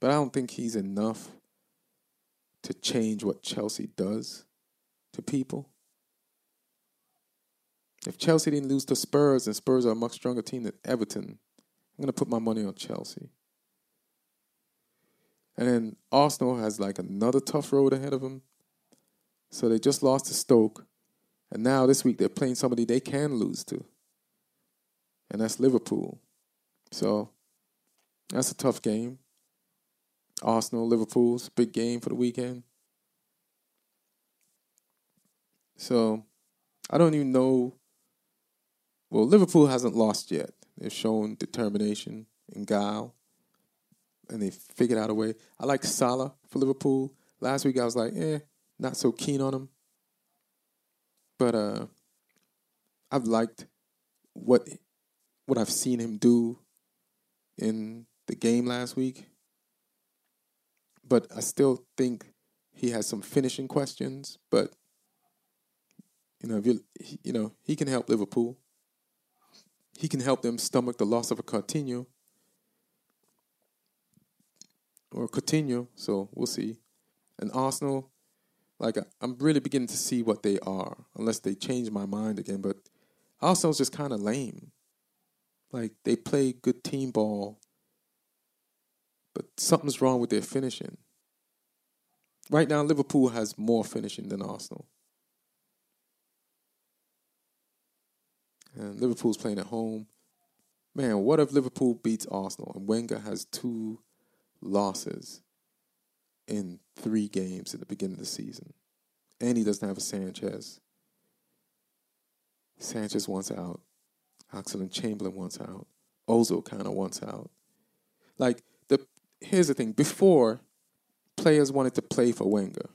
but I don't think he's enough to change what Chelsea does to people. If Chelsea didn't lose to Spurs, and Spurs are a much stronger team than Everton, I'm going to put my money on Chelsea. And then Arsenal has like another tough road ahead of them. So they just lost to Stoke. And now this week they're playing somebody they can lose to. And that's Liverpool. So that's a tough game. Arsenal, Liverpool's big game for the weekend. So I don't even know. Well, Liverpool hasn't lost yet. They've shown determination and guile, and they figured out a way. I like Salah for Liverpool. Last week I was like, eh, not so keen on him. But uh, I've liked what what I've seen him do in the game last week. But I still think he has some finishing questions. But you know, if you you know, he can help Liverpool. He can help them stomach the loss of a Coutinho or Coutinho. So we'll see. And Arsenal, like I'm really beginning to see what they are, unless they change my mind again. But Arsenal's just kind of lame. Like they play good team ball, but something's wrong with their finishing. Right now, Liverpool has more finishing than Arsenal. And Liverpool's playing at home. Man, what if Liverpool beats Arsenal and Wenger has two losses in three games at the beginning of the season, and he doesn't have a Sanchez. Sanchez wants out. Oxlade-Chamberlain wants out. Ozil kind of wants out. Like the here's the thing: before, players wanted to play for Wenger.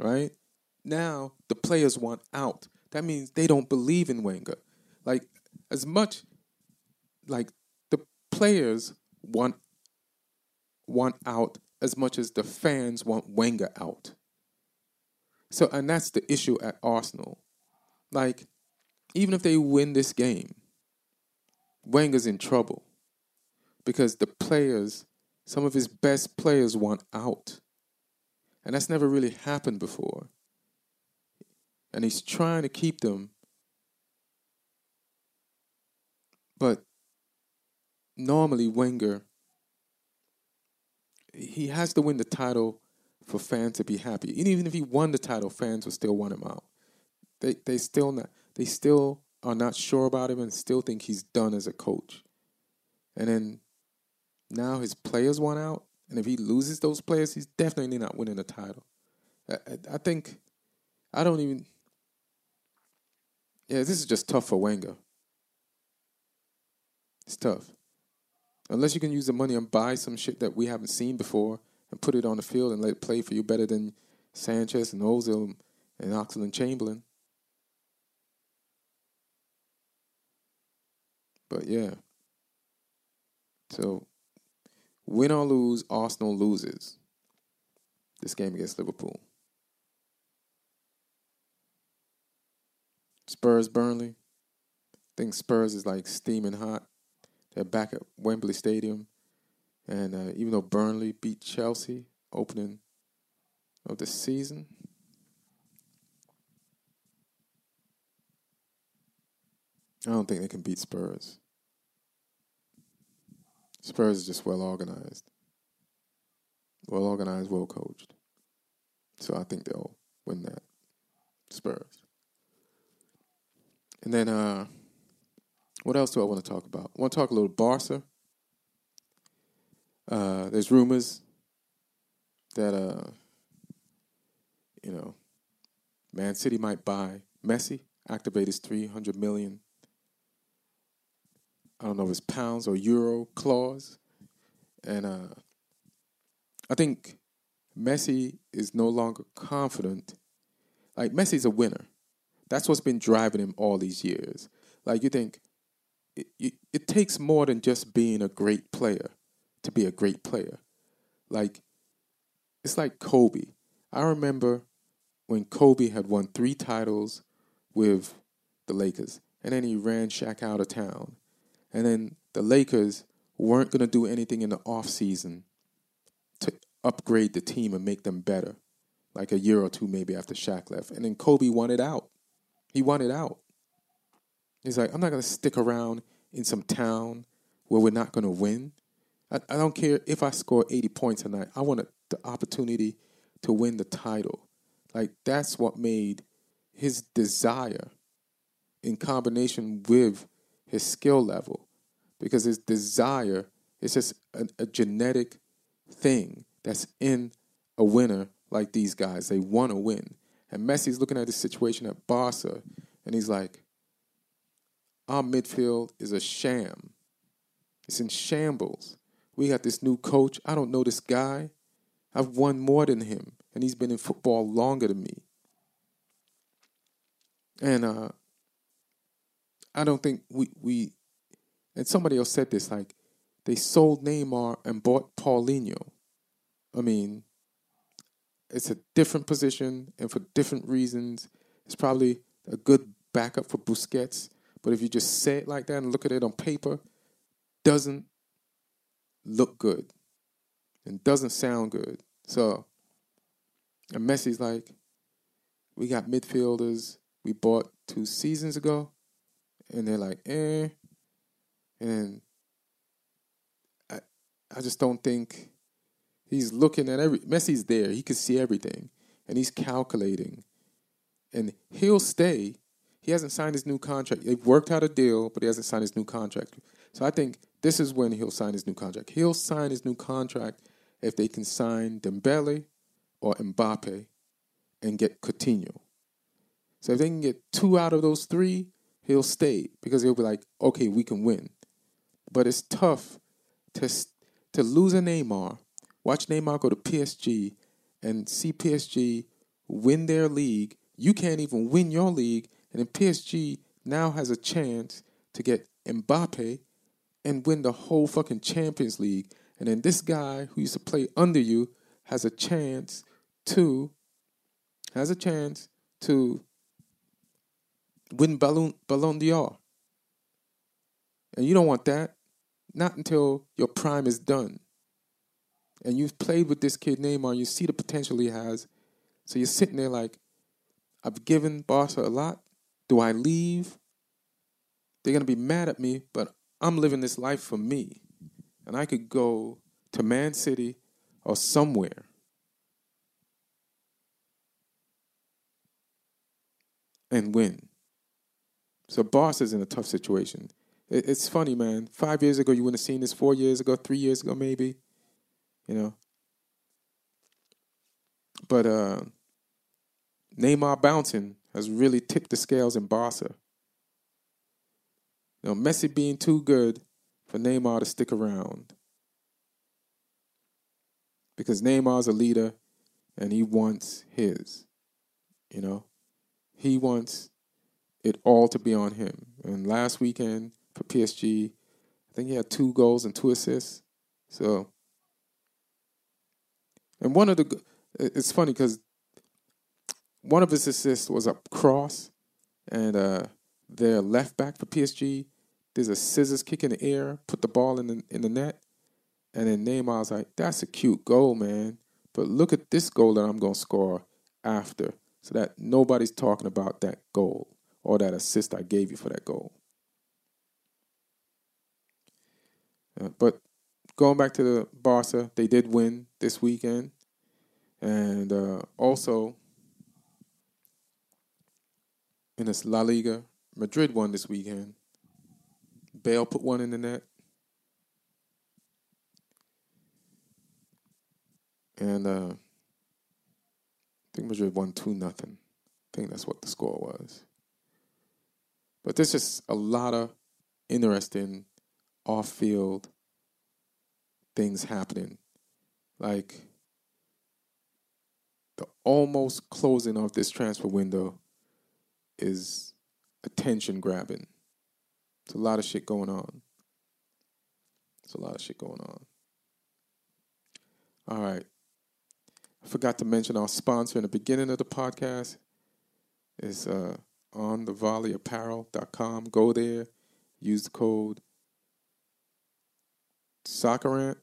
Right now, the players want out. That means they don't believe in Wenger. Like as much, like the players want want out as much as the fans want Wenger out. So, and that's the issue at Arsenal. Like, even if they win this game, Wenger's in trouble because the players, some of his best players, want out. And that's never really happened before. And he's trying to keep them. But normally, Wenger, he has to win the title for fans to be happy. And even if he won the title, fans would still want him out. They they still not they still are not sure about him and still think he's done as a coach. And then now his players want out, and if he loses those players, he's definitely not winning the title. I, I think I don't even. Yeah, this is just tough for Wenger. It's tough. Unless you can use the money and buy some shit that we haven't seen before and put it on the field and let it play for you better than Sanchez and Ozil and Oxlade-Chamberlain. But yeah. So win or lose, Arsenal loses this game against Liverpool. Spurs Burnley. I think Spurs is like steaming hot. They're back at Wembley Stadium. And uh, even though Burnley beat Chelsea opening of the season, I don't think they can beat Spurs. Spurs is just well organized. Well organized, well coached. So I think they'll win that. Spurs. And then uh what else do I want to talk about? I want to talk a little Barca. Uh, there's rumors that uh, you know, Man City might buy Messi, activate his 300 million I don't know if it's pounds or euro clause. And uh, I think Messi is no longer confident. Like, Messi's a winner. That's what's been driving him all these years. Like, you think it, it, it takes more than just being a great player to be a great player. Like, it's like Kobe. I remember when Kobe had won three titles with the Lakers, and then he ran Shaq out of town. And then the Lakers weren't going to do anything in the offseason to upgrade the team and make them better, like a year or two maybe after Shaq left. And then Kobe wanted out. He wanted out. He's like, I'm not going to stick around in some town where we're not going to win. I, I, don't care if I score 80 points a night. I want a, the opportunity to win the title. Like, that's what made his desire in combination with his skill level because his desire is just a, a genetic thing that's in a winner like these guys. They want to win. And Messi's looking at the situation at Barca, and he's like, our midfield is a sham. It's in shambles. We got this new coach. I don't know this guy. I've won more than him, and he's been in football longer than me. And uh, I don't think we, we and somebody else said this like they sold Neymar and bought Paulinho. I mean, it's a different position and for different reasons. It's probably a good backup for Busquets, but if you just say it like that and look at it on paper, doesn't look good and doesn't sound good. So, and Messi's like, we got midfielders we bought two seasons ago, and they're like, eh, and I, I just don't think he's looking at every Messi's there. He can see everything, and he's calculating, and he'll stay. he hasn't signed his new contract. They've worked out a deal, but he hasn't signed his new contract. So I think this is when he'll sign his new contract. He'll sign his new contract if they can sign Dembele or Mbappe and get Coutinho. So if they can get two out of those three, he'll stay because he'll be like, okay, we can win. But it's tough to to lose a Neymar, watch Neymar go to PSG, and see PSG win their league. You can't even win your league, and then PSG now has a chance to get Mbappe and win the whole fucking Champions League. And then this guy who used to play under you has a chance to has a chance to win Ballon, Ballon d'Or. And you don't want that. Not until your prime is done. And you've played with this kid Neymar, you see the potential he has. So you're sitting there like, I've given Barca a lot. Do I leave? They're to be mad at me, but I'm living this life for me. And I could go to Man City or somewhere. And win. So Barca's in a tough situation. It's funny, man. Five years ago, you wouldn't have seen this. Four years ago, three years ago, maybe. You know. But uh, Neymar bouncing has really tipped the scales in Barca. Know, Messi being too good for Neymar to stick around. Because Neymar's a leader and he wants his. You know? He wants it all to be on him. And last weekend for PSG, I think he had two goals and two assists. So, and one of the, it's funny because one of his assists was a cross, and uh, their left back for PSG, there's a scissors kick in the air, put the ball in the in the net, and then Neymar was like, "That's a cute goal, man." But look at this goal that I'm gonna score after, so that nobody's talking about that goal or that assist I gave you for that goal. Uh, but going back to the Barca, they did win this weekend, and uh, also in this La Liga, Madrid won this weekend. Bale put one in the net. And uh, I think Madrid won 2 nothing. I think that's what the score was. But there's just a lot of interesting off field things happening. Like the almost closing of this transfer window is attention grabbing. It's a lot of shit going on. It's a lot of shit going on. All right. I forgot to mention our sponsor in the beginning of the podcast is uh, on the volley volleyapparel.com. Go there, use the code Soccerant,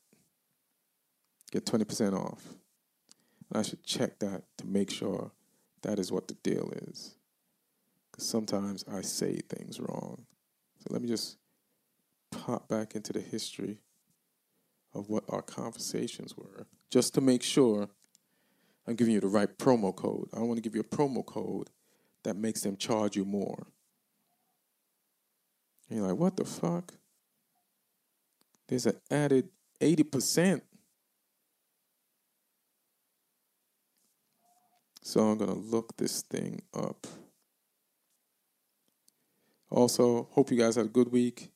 get 20% off. And I should check that to make sure that is what the deal is. Because sometimes I say things wrong. So let me just pop back into the history of what our conversations were, just to make sure I'm giving you the right promo code. I want to give you a promo code that makes them charge you more. And you're like, what the fuck? There's an added 80%. So I'm going to look this thing up. Also, hope you guys had a good week.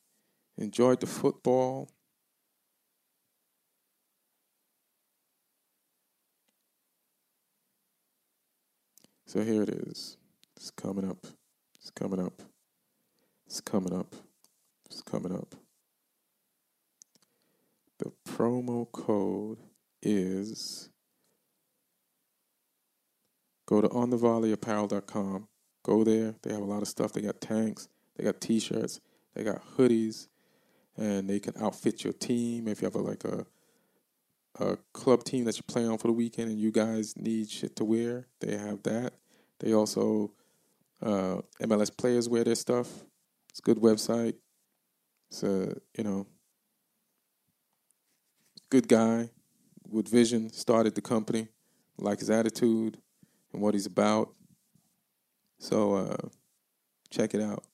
Enjoyed the football. So here it is. It's coming up. It's coming up. It's coming up. It's coming up. The promo code is go to onthevolleyapparel.com. Go there. They have a lot of stuff. They got tanks, they got t-shirts, they got hoodies, and they can outfit your team if you have a, like a a club team that you play on for the weekend and you guys need shit to wear. They have that. They also uh, MLS players wear their stuff. It's a good website. It's a you know good guy with vision. Started the company, like his attitude and what he's about. So uh, Check it out.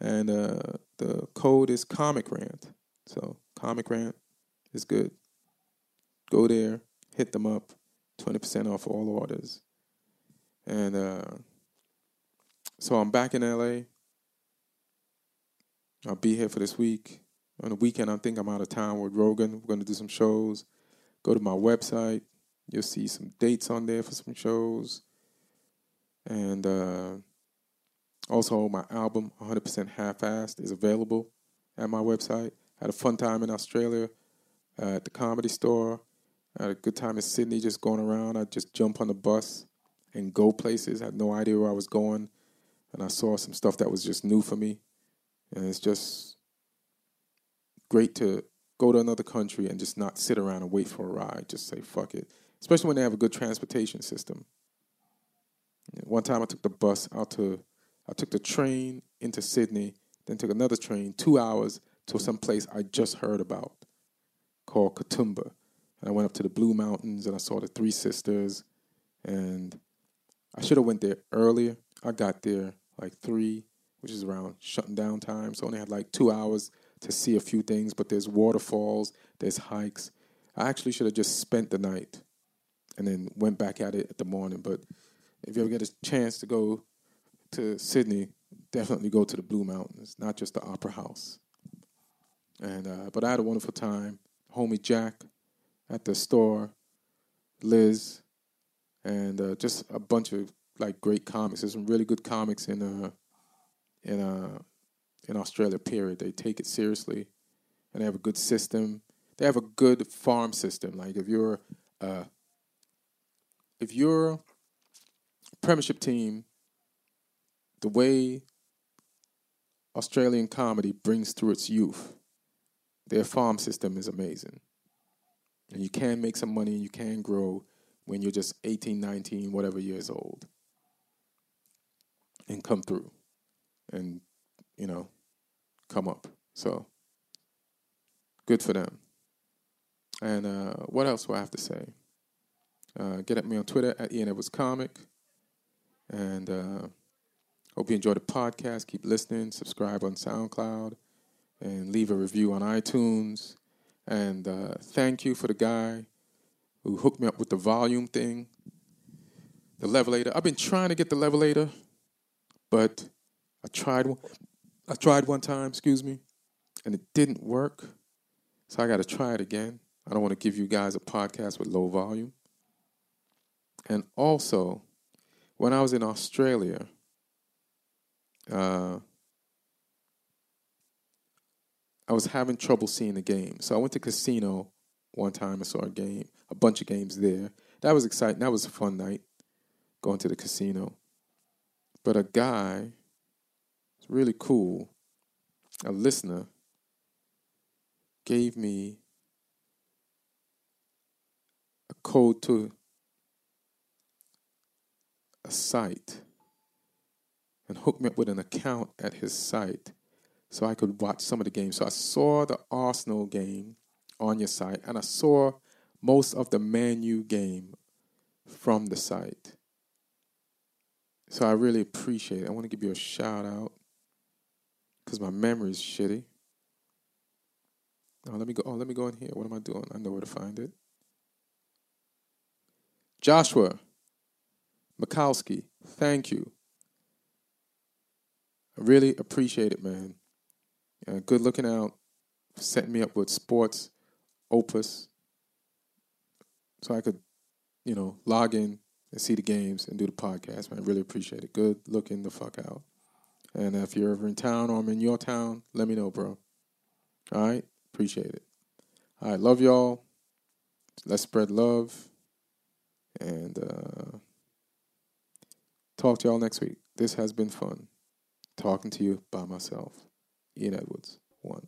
And uh, the code is Comic Rant. So Comic Rant is good. Go there, hit them up, 20% off all orders. And uh, so I'm back in LA. I'll be here for this week. On the weekend, I think I'm out of town with Rogan. We're going to do some shows. Go to my website. You'll see some dates on there for some shows. And uh, also, my album, 100% Half Assed, is available at my website. Had a fun time in Australia uh, at the comedy store. Had a good time in Sydney just going around. I'd just jump on the bus and go places. I had no idea where I was going. And I saw some stuff that was just new for me. And it's just great to go to another country and just not sit around and wait for a ride. Just say, fuck it. Especially when they have a good transportation system. One time I took the bus out to, I took the train into Sydney, then took another train two hours to some place I just heard about called Katoomba. And I went up to the Blue Mountains and I saw the Three Sisters. And I should have went there earlier. I got there like three, which is around shutting down time. So I only had like two hours to see a few things. But there's waterfalls, there's hikes. I actually should have just spent the night and then went back at it at the morning. But if you ever get a chance to go to Sydney, definitely go to the Blue Mountains, not just the Opera House. And uh, but I had a wonderful time. Homie Jack at the store, Liz, and uh, just a bunch of like great comics. There's some really good comics in uh in uh in Australia. Period. They take it seriously, and they have a good system. They have a good farm system. Like if you're uh if you're Premiership team, the way Australian comedy brings through its youth, their farm system is amazing. And you can make some money, and you can grow when you're just 18, 19, whatever years old. And come through and, you know, come up. So, good for them. And uh, what else do I have to say? Uh, get at me on Twitter at Ian Edwards Comic. And uh, hope you enjoy the podcast. Keep listening. Subscribe on SoundCloud and leave a review on iTunes. And uh, thank you for the guy who hooked me up with the volume thing, the levelator. I've been trying to get the levelator, but I tried one. I tried one time, excuse me, and it didn't work. So I got to try it again. I don't want to give you guys a podcast with low volume. And also, when I was in Australia, uh, I was having trouble seeing the game. So I went to casino one time and saw a game, a bunch of games there. That was exciting. That was a fun night going to the casino. But a guy, it's really cool, a listener, gave me a code to a site and hooked me up with an account at his site so I could watch some of the games. So I saw the Arsenal game on your site and I saw most of the Man U game from the site. So I really appreciate it. I want to give you a shout out because my memory is shitty. Oh, let me go. Oh, let me go in here. What am I doing? I know where to find it. Joshua Mikowski, thank you. I really appreciate it, man. Uh, good looking out, setting me up with sports, opus, so I could, you know, log in and see the games and do the podcast, man. I really appreciate it. Good looking the fuck out. And if you're ever in town or I'm in your town, let me know, bro. All right? Appreciate it. All right, love y'all. Let's spread love. And, uh, Talk to y'all next week. This has been fun. Talking to you by myself. Ian Edwards, one.